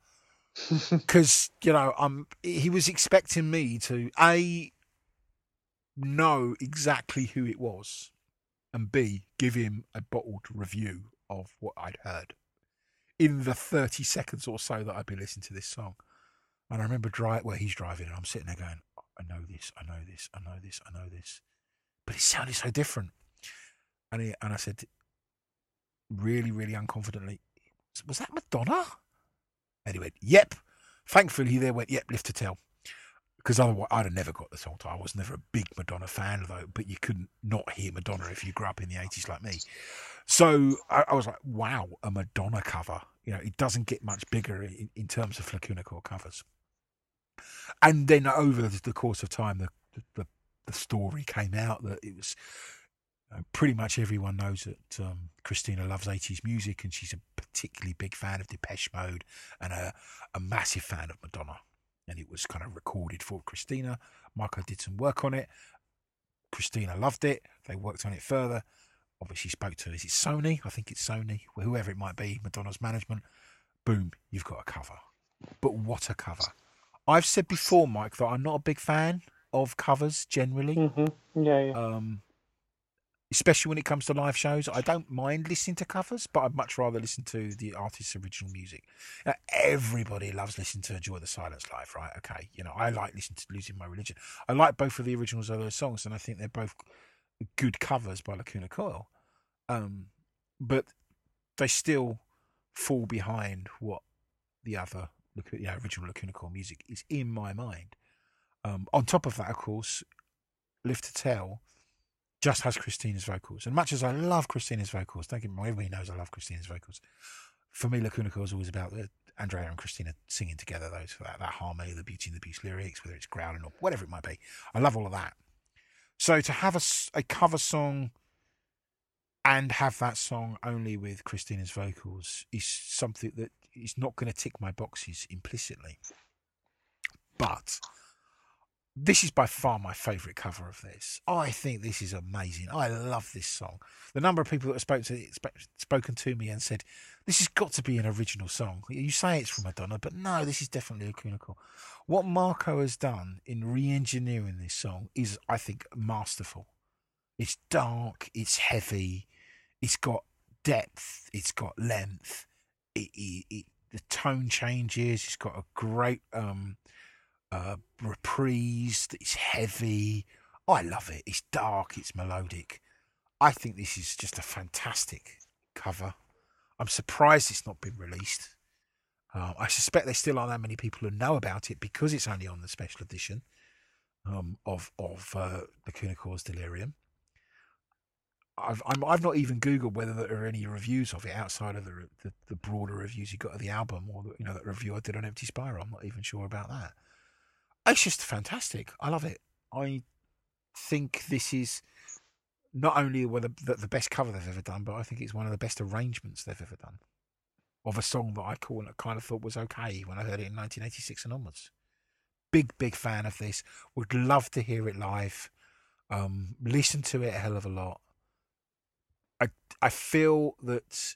Speaker 2: Because, you know, um, he was expecting me to A, know exactly who it was, and B, give him a bottled review of what I'd heard in the 30 seconds or so that I'd been listening to this song. And I remember drive where he's driving, and I'm sitting there going, I know this, I know this, I know this, I know this. But it sounded so different. And, he, and I said, really, really unconfidently, was that Madonna? And he went, yep. Thankfully, he there went, yep, live to tell. Because otherwise, I'd have never got the song. I was never a big Madonna fan, though, but you couldn't not hear Madonna if you grew up in the 80s like me. So I, I was like, wow, a Madonna cover. You know, it doesn't get much bigger in, in terms of Lacuna Coil covers. And then over the course of time, the, the, the story came out that it was pretty much everyone knows that um, Cristina loves 80s music and she's a particularly big fan of Depeche Mode and a, a massive fan of Madonna. And it was kind of recorded for Cristina. Marco did some work on it. Cristina loved it. They worked on it further obviously spoke to is it Sony? I think it's Sony, whoever it might be, Madonna's management. Boom, you've got a cover. But what a cover! I've said before, Mike, that I'm not a big fan of covers generally.
Speaker 1: Mm-hmm. Yeah, yeah.
Speaker 2: Um, especially when it comes to live shows, I don't mind listening to covers, but I'd much rather listen to the artist's original music. Now, everybody loves listening to Enjoy the Silence live, right? Okay, you know, I like listening to Losing My Religion. I like both of the originals of those songs, and I think they're both good covers by Lacuna Coil, um, but they still fall behind what the other you know, original Lacuna Coil music is in my mind. Um, on top of that, of course, Live to Tell just has Cristina's vocals. And much as I love Cristina's vocals, don't get me wrong, everybody knows I love Cristina's vocals. For me, Lacuna Coil is always about the, Andrea and Cristina singing together, those that, that harmony, the beauty and the beast lyrics, whether it's growling or whatever it might be. I love all of that. So to have a, a cover song and have that song only with Cristina's vocals is something that is not going to tick my boxes implicitly. But this is by far my favourite cover of this. I think this is amazing. I love this song. The number of people that have to, spoken to me and said, this has got to be an original song. You say it's from Madonna, but no, this is definitely a Coil. What Marco has done in re-engineering this song is, I think, masterful. It's dark, it's heavy, it's got depth, it's got length. It, it, it the tone changes. It's got a great um, uh, reprise. It's heavy. I love it. It's dark. It's melodic. I think this is just a fantastic cover. I'm surprised it's not been released. Uh, I suspect there still aren't that many people who know about it because it's only on the special edition. um, of of uh, Coil's Delirium. I've I'm, I've not even googled whether there are any reviews of it outside of the the, the broader reviews you got of the album or the, you know that review I did on Empty Spiral. I'm not even sure about that. It's just fantastic. I love it. I think this is not only one of the, the best cover they've ever done, but I think it's one of the best arrangements they've ever done of a song that I call kind of thought was okay when I heard it in 1986 and onwards. Big, big fan of this. Would love to hear it live. Um, listen to it a hell of a lot. I I feel that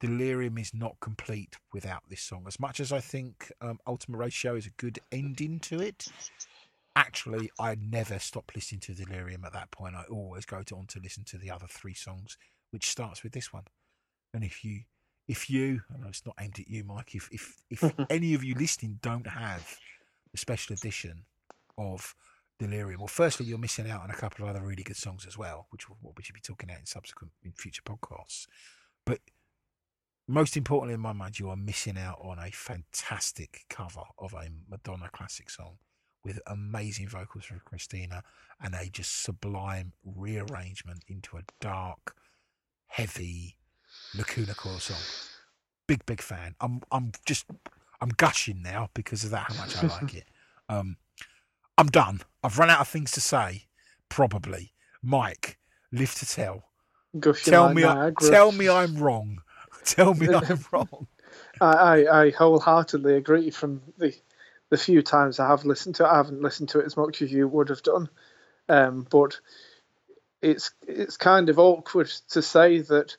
Speaker 2: Delirium is not complete without this song. As much as I think um, Ultima Ratio is a good ending to it, actually, I never stop listening to Delirium at that point. I always go to, on to listen to the other three songs, which starts with this one. And if you if you, I know it's not aimed at you, Mike, if if, if any of you listening don't have the special edition of Delirium, well, firstly, you're missing out on a couple of other really good songs as well, which what we should be talking about in subsequent in future podcasts. But most importantly, in my mind, you are missing out on a fantastic cover of a Madonna classic song with amazing vocals from Cristina and a just sublime rearrangement into a dark, heavy Lacuna Coil song. Big, big fan. I'm I'm just I'm gushing now because of that how much I like it. Um I'm done. I've run out of things to say, probably. Mike, live to tell.
Speaker 1: Gushing
Speaker 2: tell
Speaker 1: like
Speaker 2: me
Speaker 1: Niagara.
Speaker 2: tell me I'm wrong. Tell me I'm wrong.
Speaker 1: I, I, I wholeheartedly agree. From the the few times I have listened to it, I haven't listened to it as much as you would have done. Um, but it's it's kind of awkward to say that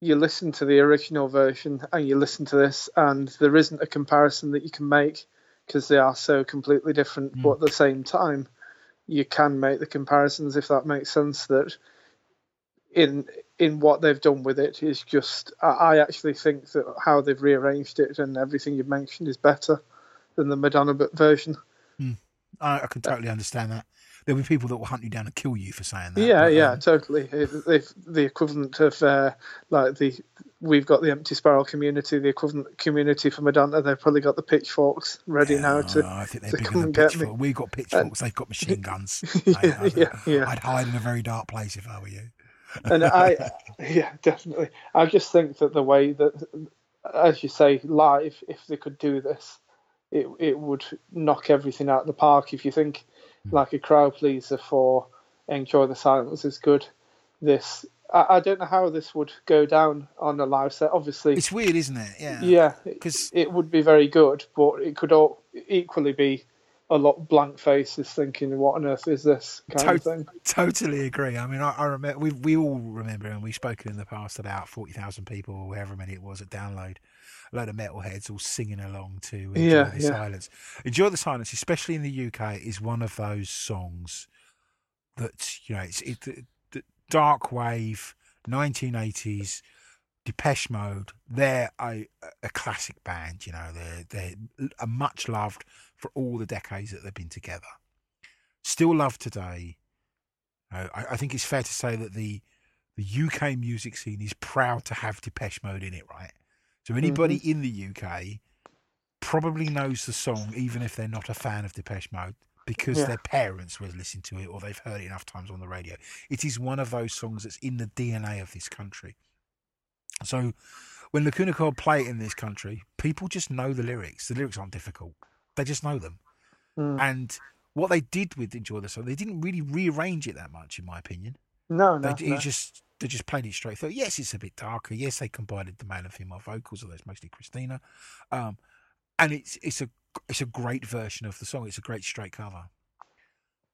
Speaker 1: you listen to the original version and you listen to this, and there isn't a comparison that you can make because they are so completely different.
Speaker 2: Mm.
Speaker 1: But at the same time, you can make the comparisons if that makes sense. That in in what they've done with it is just I, actually think that how they've rearranged it and everything you've mentioned is better than the Madonna version.
Speaker 2: I, I can totally understand that. There'll be people that will hunt you down and kill you for saying that.
Speaker 1: yeah,
Speaker 2: but,
Speaker 1: yeah,
Speaker 2: um,
Speaker 1: totally. They've the equivalent of uh, like the we've got the empty spiral community, the equivalent community for Madonna. They've probably got the pitchforks ready now to.
Speaker 2: I think they're
Speaker 1: to
Speaker 2: bigger
Speaker 1: come
Speaker 2: than
Speaker 1: and get me.
Speaker 2: We've got pitchforks. They've got machine guns.
Speaker 1: Yeah,
Speaker 2: I,
Speaker 1: yeah, yeah.
Speaker 2: I'd hide in a very dark place if I were you.
Speaker 1: And I, yeah, definitely. I just think that the way that, as you say, live, if they could do this, it it would knock everything out of the park. If you think hmm. like a crowd pleaser for "Enjoy the Silence" is good, this I, I don't know how this would go down on a live set. Obviously,
Speaker 2: It's weird, isn't it? Yeah.
Speaker 1: yeah,
Speaker 2: Because
Speaker 1: it would be very good, but it could all equally be a lot blank faces thinking, "What on earth is this?" kind of thing.
Speaker 2: Totally agree. I mean, I, I remember we we all remember, and we've spoken in the past about forty thousand people, or however many it was at download. A load of metalheads all singing along to "Enjoy
Speaker 1: Yeah,
Speaker 2: the
Speaker 1: yeah.
Speaker 2: Silence." "Enjoy the Silence," especially in the UK, is one of those songs that you know it's it, the, the dark wave, nineteen eighties. Depeche Mode, they're a, a classic band. You know, they're they're much loved for all the decades that they've been together. Still loved today. Uh, I, I think it's fair to say that the the UK music scene is proud to have Depeche Mode in it, right? So anybody in the UK probably knows the song, even if they're not a fan of Depeche Mode, because
Speaker 1: Yeah.
Speaker 2: their parents were listening to it or they've heard it enough times on the radio. It is one of those songs that's in the DNA of this country. So when Lacuna Coil play it in this country, people just know the lyrics. The lyrics aren't difficult; they just know them.
Speaker 1: Mm.
Speaker 2: And what they did with Enjoy the Song, they didn't really rearrange it that much, in my opinion.
Speaker 1: No, no,
Speaker 2: They,
Speaker 1: no.
Speaker 2: just they just played it straight through. Yes, it's a bit darker. Yes, they combined the male and female vocals, although it's mostly Cristina. Um, and it's it's a it's a great version of the song. It's a great straight cover.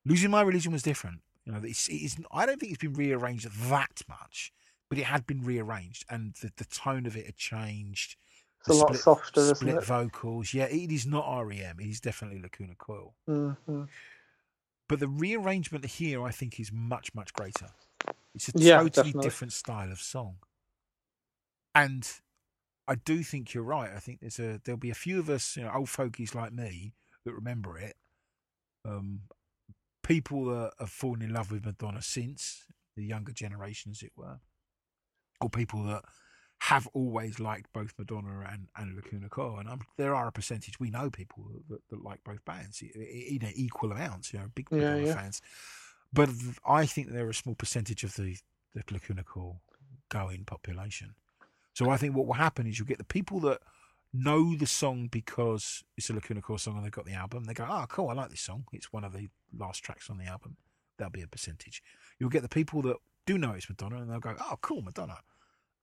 Speaker 2: Losing My Religion was different. You know, it's, it is. I don't think it's been rearranged that much, but it had been rearranged, and the, the tone of it had changed.
Speaker 1: It's a
Speaker 2: The
Speaker 1: lot softer, isn't
Speaker 2: split
Speaker 1: it?
Speaker 2: vocals. Yeah, it is not REM. It is definitely Lacuna Coil.
Speaker 1: hmm
Speaker 2: But the rearrangement here, I think, is much, much greater. It's a
Speaker 1: Yeah,
Speaker 2: totally
Speaker 1: definitely.
Speaker 2: different style of song. And I do think you're right. I think there's a there'll be a few of us, you know, old fogies like me that remember it. Um, people that have fallen in love with Madonna since the younger generation, as it were, or people that have always liked both Madonna and, and Lacuna Coil, and um, there are a percentage we know people that, that like both bands in equal amounts. You know, big
Speaker 1: Yeah,
Speaker 2: Madonna
Speaker 1: yeah.
Speaker 2: fans, but I think they're a small percentage of the the Lacuna Coil going population. So I think what will happen is you'll get the people that know the song because it's a Lacuna Coil song and they've got the album. They go, oh, cool, I like this song. It's one of the last tracks on the album. That'll be a percentage. You'll get the people that do know it's Madonna and they'll go, oh, cool, Madonna.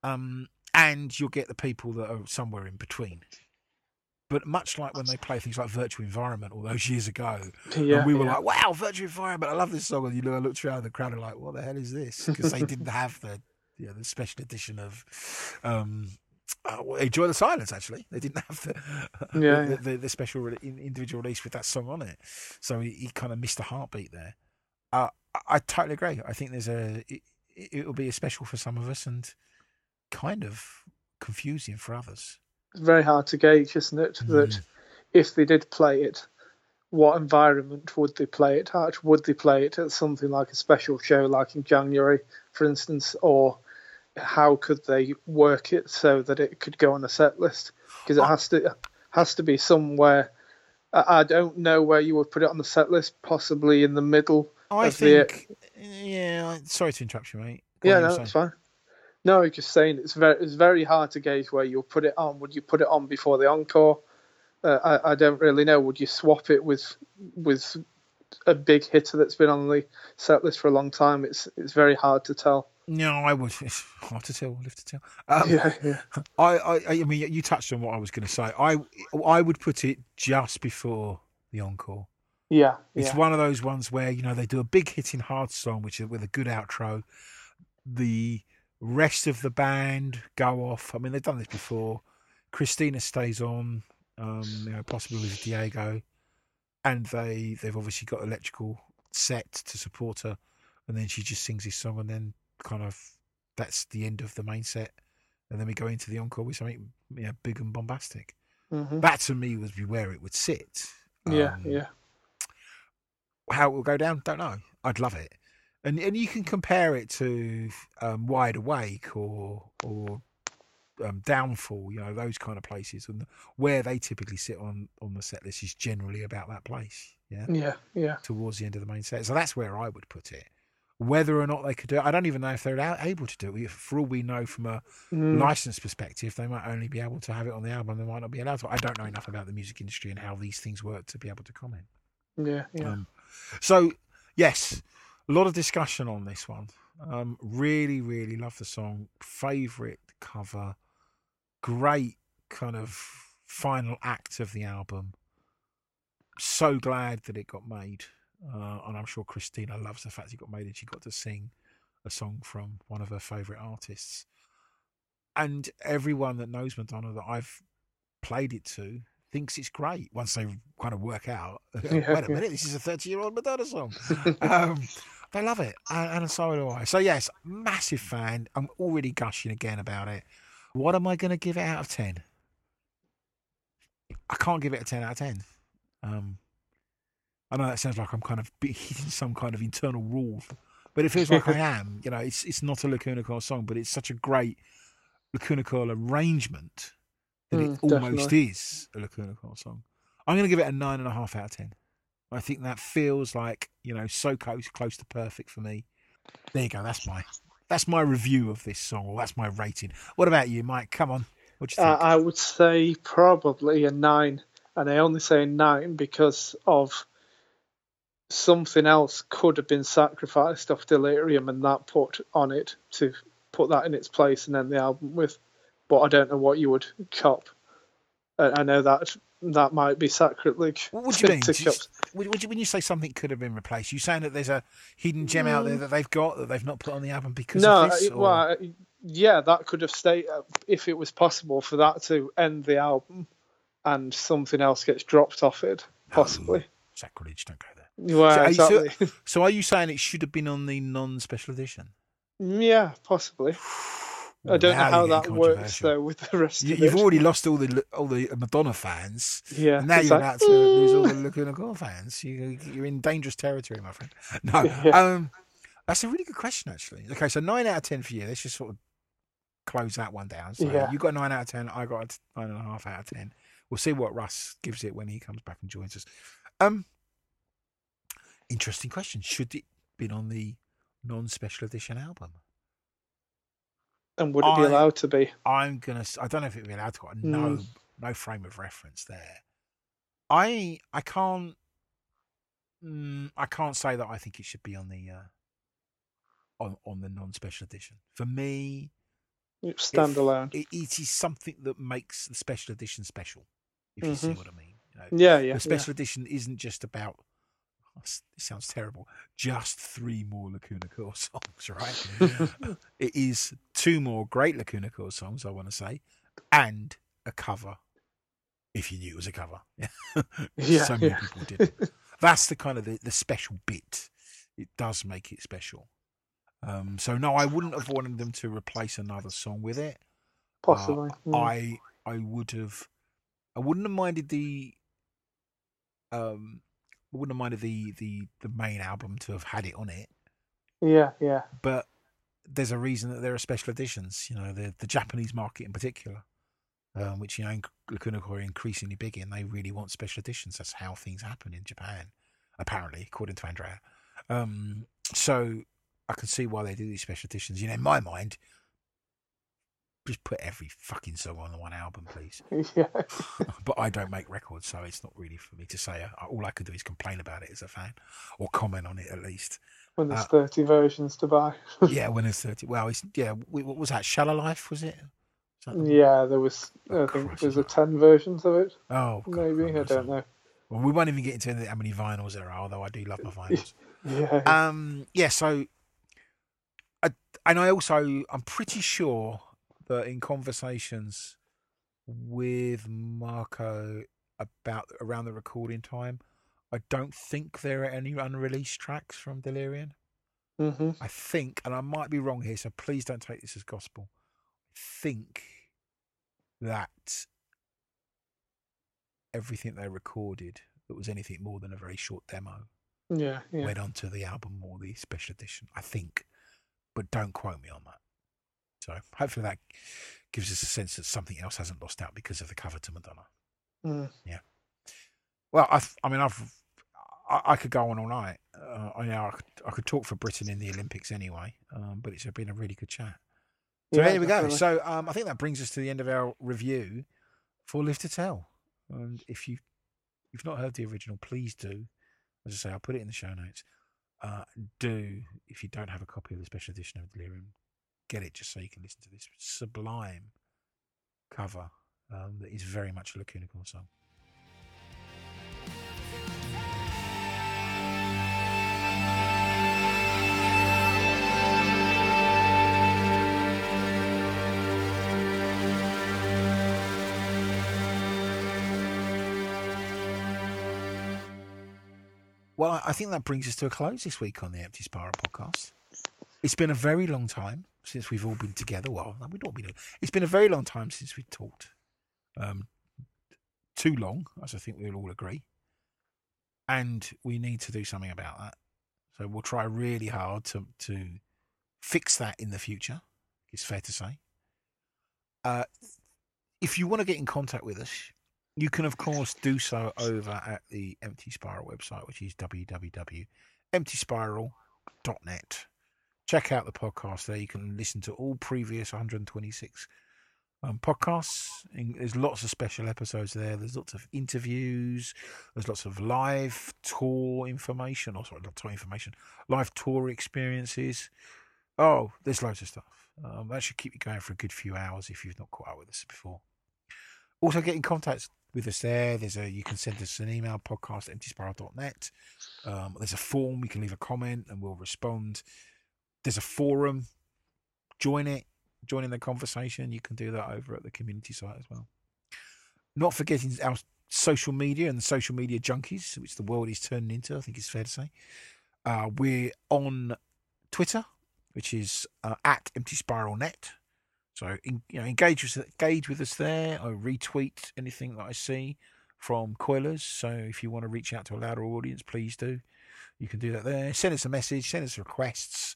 Speaker 2: Um, and you'll get the people that are somewhere in between. But much like when they play things like Virtual Environment all those years ago,
Speaker 1: Yeah,
Speaker 2: and we were
Speaker 1: yeah.
Speaker 2: like, wow, Virtual Environment, I love this song. And you know, I looked around the crowd and like, what the hell is this? Because they didn't have the, you know, the special edition of um, uh, Enjoy the Silence, actually. They didn't have the,
Speaker 1: Yeah,
Speaker 2: the, the, the special re- individual release with that song on it. So he, he kind of missed a heartbeat there. Uh, I, I totally agree. I think there's a, it, it will be a special for some of us and kind of confusing for others.
Speaker 1: It's very hard to gauge, isn't it? That
Speaker 2: Mm.
Speaker 1: if they did play it, what environment would they play it at? Would they play it at something like a special show, like in January, for instance, or how could they work it so that it could go on a set list? Because it
Speaker 2: Oh.
Speaker 1: has to has to be somewhere. I don't know where you would put it on the set list. Possibly in the middle.
Speaker 2: I think, yeah, sorry to interrupt you, mate. Go
Speaker 1: yeah, no, that's fine. No, just saying it's very it's very hard to gauge where you'll put it on. Would you put it on before the encore? Uh, I I don't really know. Would you swap it with with a big hitter that's been on the set list for a long time? It's it's very hard to tell.
Speaker 2: No, I would. It's hard to tell. Live to tell. Um,
Speaker 1: Yeah, yeah,
Speaker 2: I, I, I mean, you touched on what I was going to say. I, I would put it just before the encore.
Speaker 1: Yeah,
Speaker 2: It's
Speaker 1: yeah.
Speaker 2: one of those ones where you know they do a big hitting hard song, which is with a good outro. The rest of the band go off. I mean, they've done this before. Cristina stays on, um, you know, possibly with Diego, and they they've obviously got electrical set to support her, and then she just sings this song, and then kind of that's the end of the main set, and then we go into the encore with something you know, big and bombastic.
Speaker 1: Mhm.
Speaker 2: That to me would be where it would sit.
Speaker 1: yeah,
Speaker 2: Um,
Speaker 1: yeah.
Speaker 2: How it will go down, don't know. I'd love it, and and you can compare it to um, Wide Awake or or um, Downfall, you know those kind of places, and where they typically sit on on the set list is generally about that place, yeah,
Speaker 1: Yeah, yeah.
Speaker 2: towards the end of the main set. So that's where I would put it. Whether or not they could do it, I don't even know if they're able to do it. For all we know, from a
Speaker 1: Mm,
Speaker 2: license perspective, they might only be able to have it on the album. They might not be allowed to. I don't know enough about the music industry and how these things work to be able to comment.
Speaker 1: yeah, yeah.
Speaker 2: Um, so, yes, a lot of discussion on this one. Um, really, really love the song. Favorite cover. Great kind of final act of the album. So glad that it got made. Uh, and I'm sure Cristina loves the fact it got made and she got to sing a song from one of her favorite artists. And everyone that knows Madonna that I've played it to thinks it's great once they kind of work out.
Speaker 1: Yeah,
Speaker 2: Wait a minute, this is a 30 year old Madonna song. um, they love it, and, and so do I. So yes, massive fan. I'm already gushing again about it. What am I going to give it out of ten? I can't give it a ten out of ten. Um, I know that sounds like I'm kind of hitting some kind of internal rule, but it feels like I am. You know, it's it's not a Lacuna Coil song, but it's such a great Lacuna Coil arrangement that
Speaker 1: Mm,
Speaker 2: it almost
Speaker 1: definitely.
Speaker 2: is a Lacuna Coil song. I'm going to give it a nine and a half out of ten. I think that feels like you know so close, close to perfect for me. There you go. That's my that's my review of this song, or that's my rating. What about you, Mike? Come on, what do you
Speaker 1: Uh,
Speaker 2: think?
Speaker 1: I would say probably a nine, and I only say nine because of something else could have been sacrificed off Delirium and that put on it to put that in its place and end the album with. But I don't know what you would chop. I, know that that might be sacrilege.
Speaker 2: what would you mean? would- you- when you say something could have been replaced, you saying that there's a hidden gem out there mm. that they've got that they've not put on the album because
Speaker 1: no,
Speaker 2: of this? or-
Speaker 1: well, yeah, that could have stayed if it was possible for that to end the album, and something else gets dropped off it, oh, possibly.
Speaker 2: sacrilege! Don't go there.
Speaker 1: Well,
Speaker 2: So are you- so-
Speaker 1: exactly.
Speaker 2: So, are you saying it should have been on the non-special edition?
Speaker 1: yeah, possibly. I don't know how that works though with the rest
Speaker 2: You,
Speaker 1: of
Speaker 2: you've
Speaker 1: it.
Speaker 2: already lost all the all the Madonna fans.
Speaker 1: yeah,
Speaker 2: And now you're
Speaker 1: like,
Speaker 2: about to lose all the Lacuna Coil fans. You, you're in dangerous territory, my friend. No,
Speaker 1: Yeah.
Speaker 2: um, that's a really good question, actually. Okay, so nine out of ten for you. Let's just sort of close that one down. So
Speaker 1: Yeah.
Speaker 2: you got nine out of ten. I got a nine and a half out of ten. We'll see what Russ gives it when he comes back and joins us. Um, interesting question. Should it been on the non-special edition album?
Speaker 1: And would it be
Speaker 2: I-
Speaker 1: allowed to be?
Speaker 2: I'm gonna. s- I don't know if it'd be allowed to. Got no,
Speaker 1: Mm.
Speaker 2: no frame of reference there. I I can't. Mm, I can't say that I think it should be on the uh, on on the non-special edition. For me,
Speaker 1: It's standalone.
Speaker 2: it, it is something that makes the special edition special. If you see
Speaker 1: Mhm.
Speaker 2: what I mean. You know,
Speaker 1: Yeah, yeah.
Speaker 2: the special edition isn't just about. S- It sounds terrible. Just three more Lacuna Coil songs, right? it is two more great Lacuna Coil songs. I want to say, and a cover. If you knew it was a cover,
Speaker 1: Yeah,
Speaker 2: so many
Speaker 1: yeah.
Speaker 2: people did. That's the kind of the, the special bit. It does make it special. Um, so no, I wouldn't have wanted them to replace another song with it.
Speaker 1: Possibly. mm.
Speaker 2: I I would have I wouldn't have minded the um I wouldn't have minded the the the main album to have had it on it,
Speaker 1: Yeah, yeah.
Speaker 2: but there's a reason that there are special editions. You know, the the Japanese market in particular, um, which you know Lacuna are increasingly big in. They really want special editions. That's how things happen in Japan, apparently, according to Andrea. Um, so I can see why they do these special editions. You know, in my mind, just put every fucking song on the one album, please.
Speaker 1: Yeah.
Speaker 2: but I don't make records, so it's not really for me to say. All I could do is complain about it as a fan, or comment on it at least.
Speaker 1: When there's
Speaker 2: Uh,
Speaker 1: 30 versions to buy.
Speaker 2: yeah, when there's thirty. Well, it's yeah. What was that? Shallow Life was it? Was the-
Speaker 1: Yeah, there was, I
Speaker 2: Oh,
Speaker 1: think, there's a 10 versions of it.
Speaker 2: Oh, God,
Speaker 1: Maybe, I don't know.
Speaker 2: Well, we won't even get into how many vinyls there are, although I do love my vinyls.
Speaker 1: Yeah.
Speaker 2: um, yeah. So, I, and I also I'm pretty sure that in conversations with Marco about around the recording time, I don't think there are any unreleased tracks from Delirium.
Speaker 1: hmm
Speaker 2: I think, and I might be wrong here, so please don't take this as gospel. I think that everything they recorded that was anything more than a very short demo
Speaker 1: Yeah, yeah.
Speaker 2: went onto the album or the special edition. I think, but don't quote me on that. So hopefully that gives us a sense that something else hasn't lost out because of the cover to Madonna.
Speaker 1: Mm.
Speaker 2: Well, I, I mean, I've, I, I could go on all night. Uh, I know I could, I could talk for Britain in the Olympics anyway, um, but it's been a really good chat. So
Speaker 1: Yeah,
Speaker 2: there we go. So um, I think that brings us to the end of our review for Live to Tell. And if you you've not heard the original, please do. As I say, I'll put it in the show notes. Uh, do if you don't have a copy of the special edition of Delirium, get it just so you can listen to this sublime cover um, that is very much a Lacuna Coil song. Well, I think that brings us to a close this week on the Empty Spiral podcast. It's been a very long time since we've all been together. Well, we've not been. It's been a very long time since we've talked. Um, too long, as I think we'll all agree. And we need to do something about that. So we'll try really hard to to fix that in the future. It's fair to say. Uh, if you want to get in contact with us, you can, of course, do so over at the Empty Spiral website, which is www.emptyspiral.net. Check out the podcast there. You can listen to all previous 126 um, podcasts. There's lots of special episodes there. There's lots of interviews. There's lots of live tour information, or sorry, not tour information, live tour experiences. Oh, there's loads of stuff. Um, that should keep you going for a good few hours if you've not caught up with us before. Also, get in contact with us there. There's a you can send us an email podcast at. Um, there's a form you can leave a comment and we'll respond. There's a forum. Join it. Join in the conversation. You can do that over at the community site as well. Not forgetting our social media and the social media junkies, which the world is turning into. I think it's fair to say. Uh, we're on Twitter, which is uh, at Empty Spiral Net. So in, you know, engage with engage with us there. I retweet anything that I see from Coilers. So if you want to reach out to a louder audience, please do. You can do that there. Send us a message. Send us requests.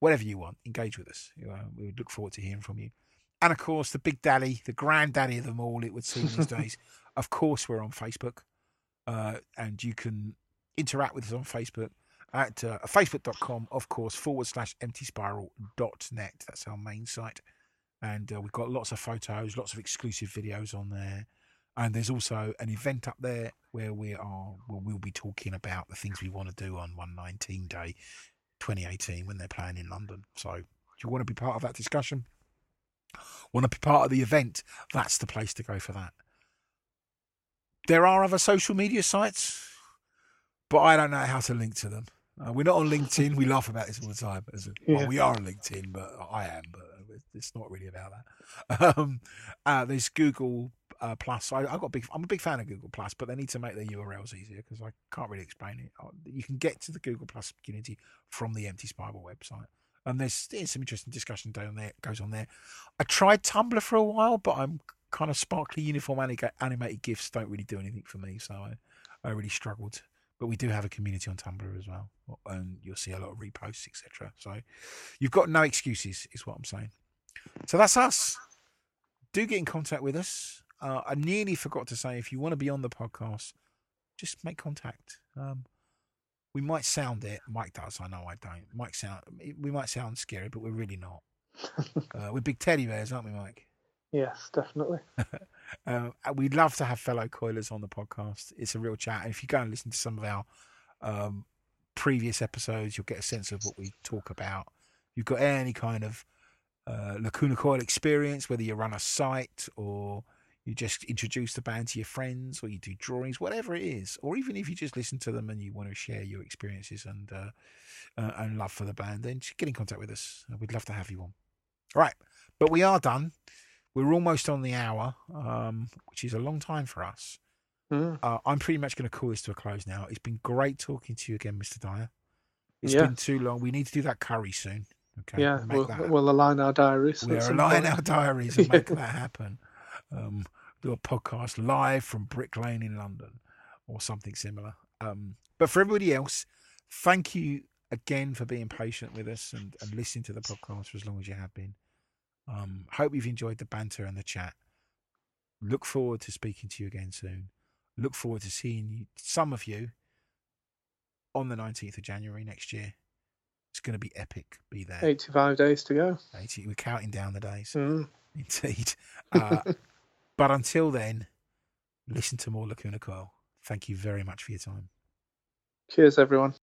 Speaker 2: Whatever you want. Engage with us. You know, we would look forward to hearing from you. And of course, the big daddy, the granddaddy of them all, it would seem these days. Of course, we're on Facebook, uh, and you can interact with us on Facebook at uh, facebook.com, of course, forward slash empty spiral dot net. That's our main site. And uh, we've got lots of photos, lots of exclusive videos on there. And there's also an event up there where we are, where we'll be talking about the things we want to do on 119 Day 2018 when they're playing in London. So if you want to be part of that discussion, want to be part of the event, that's the place to go for that. There are other social media sites, but I don't know how to link to them. Uh, we're not on LinkedIn. We laugh about this all the time. As a, well, we are on LinkedIn, but I am, but it's not really about that. Um, uh, there's Google uh, Plus. I, I got a big. I'm a big fan of Google Plus, but they need to make their URLs easier because I can't really explain it. Uh, You can get to the Google Plus community from the Empty Spiral website, and there's, there's some interesting discussion down there. Goes on there. I tried Tumblr for a while, but I'm kind of sparkly uniform animated, animated gifs don't really do anything for me, so I, I really struggled. But we do have a community on Tumblr as well, and you'll see a lot of reposts, etc. So you've got no excuses, is what I'm saying. So that's us. Do get in contact with us. Uh, I nearly forgot to say, if you want to be on the podcast, just make contact. Um, we might sound it. Mike does. I know I don't. Mike sound. We might sound scary, but we're really not. uh, we're big teddy bears, aren't we, Mike?
Speaker 1: Yes, definitely.
Speaker 2: Uh, we'd love to have fellow coilers on the podcast. It's a real chat. And if you go and listen to some of our um, previous episodes, you'll get a sense of what we talk about. If you've got any kind of uh, Lacuna Coil experience, whether you run a site or you just introduce the band to your friends or you do drawings, whatever it is, or even if you just listen to them and you want to share your experiences and uh, uh, and love for the band, then just get in contact with us. We'd love to have you on. All right, but we are done. We're almost on the hour, um, which is a long time for us.
Speaker 1: Mm.
Speaker 2: Uh, I'm pretty much going to call this to a close now. It's been great talking to you again, Mr. Dyer. It's
Speaker 1: Yeah.
Speaker 2: been too long. We need to do that curry soon. Okay.
Speaker 1: yeah,
Speaker 2: we'll
Speaker 1: we'll, we'll align our diaries.
Speaker 2: we
Speaker 1: at
Speaker 2: are aligning
Speaker 1: point.
Speaker 2: our diaries and make that happen. Um, do a podcast live from Brick Lane in London or something similar. Um, but for everybody else, thank you again for being patient with us and, and listening to the podcast for as long as you have been. Um, hope you've enjoyed the banter and the chat. Look forward to speaking to you again soon. Look forward to seeing you, some of you on the 19th of January next year. It's going to be epic. Be there.
Speaker 1: 85 days to go.
Speaker 2: 80, we're counting down the days.
Speaker 1: Mm.
Speaker 2: Indeed. Uh, but until then, listen to more Lacuna Coil. Thank you very much for your time.
Speaker 1: Cheers, everyone.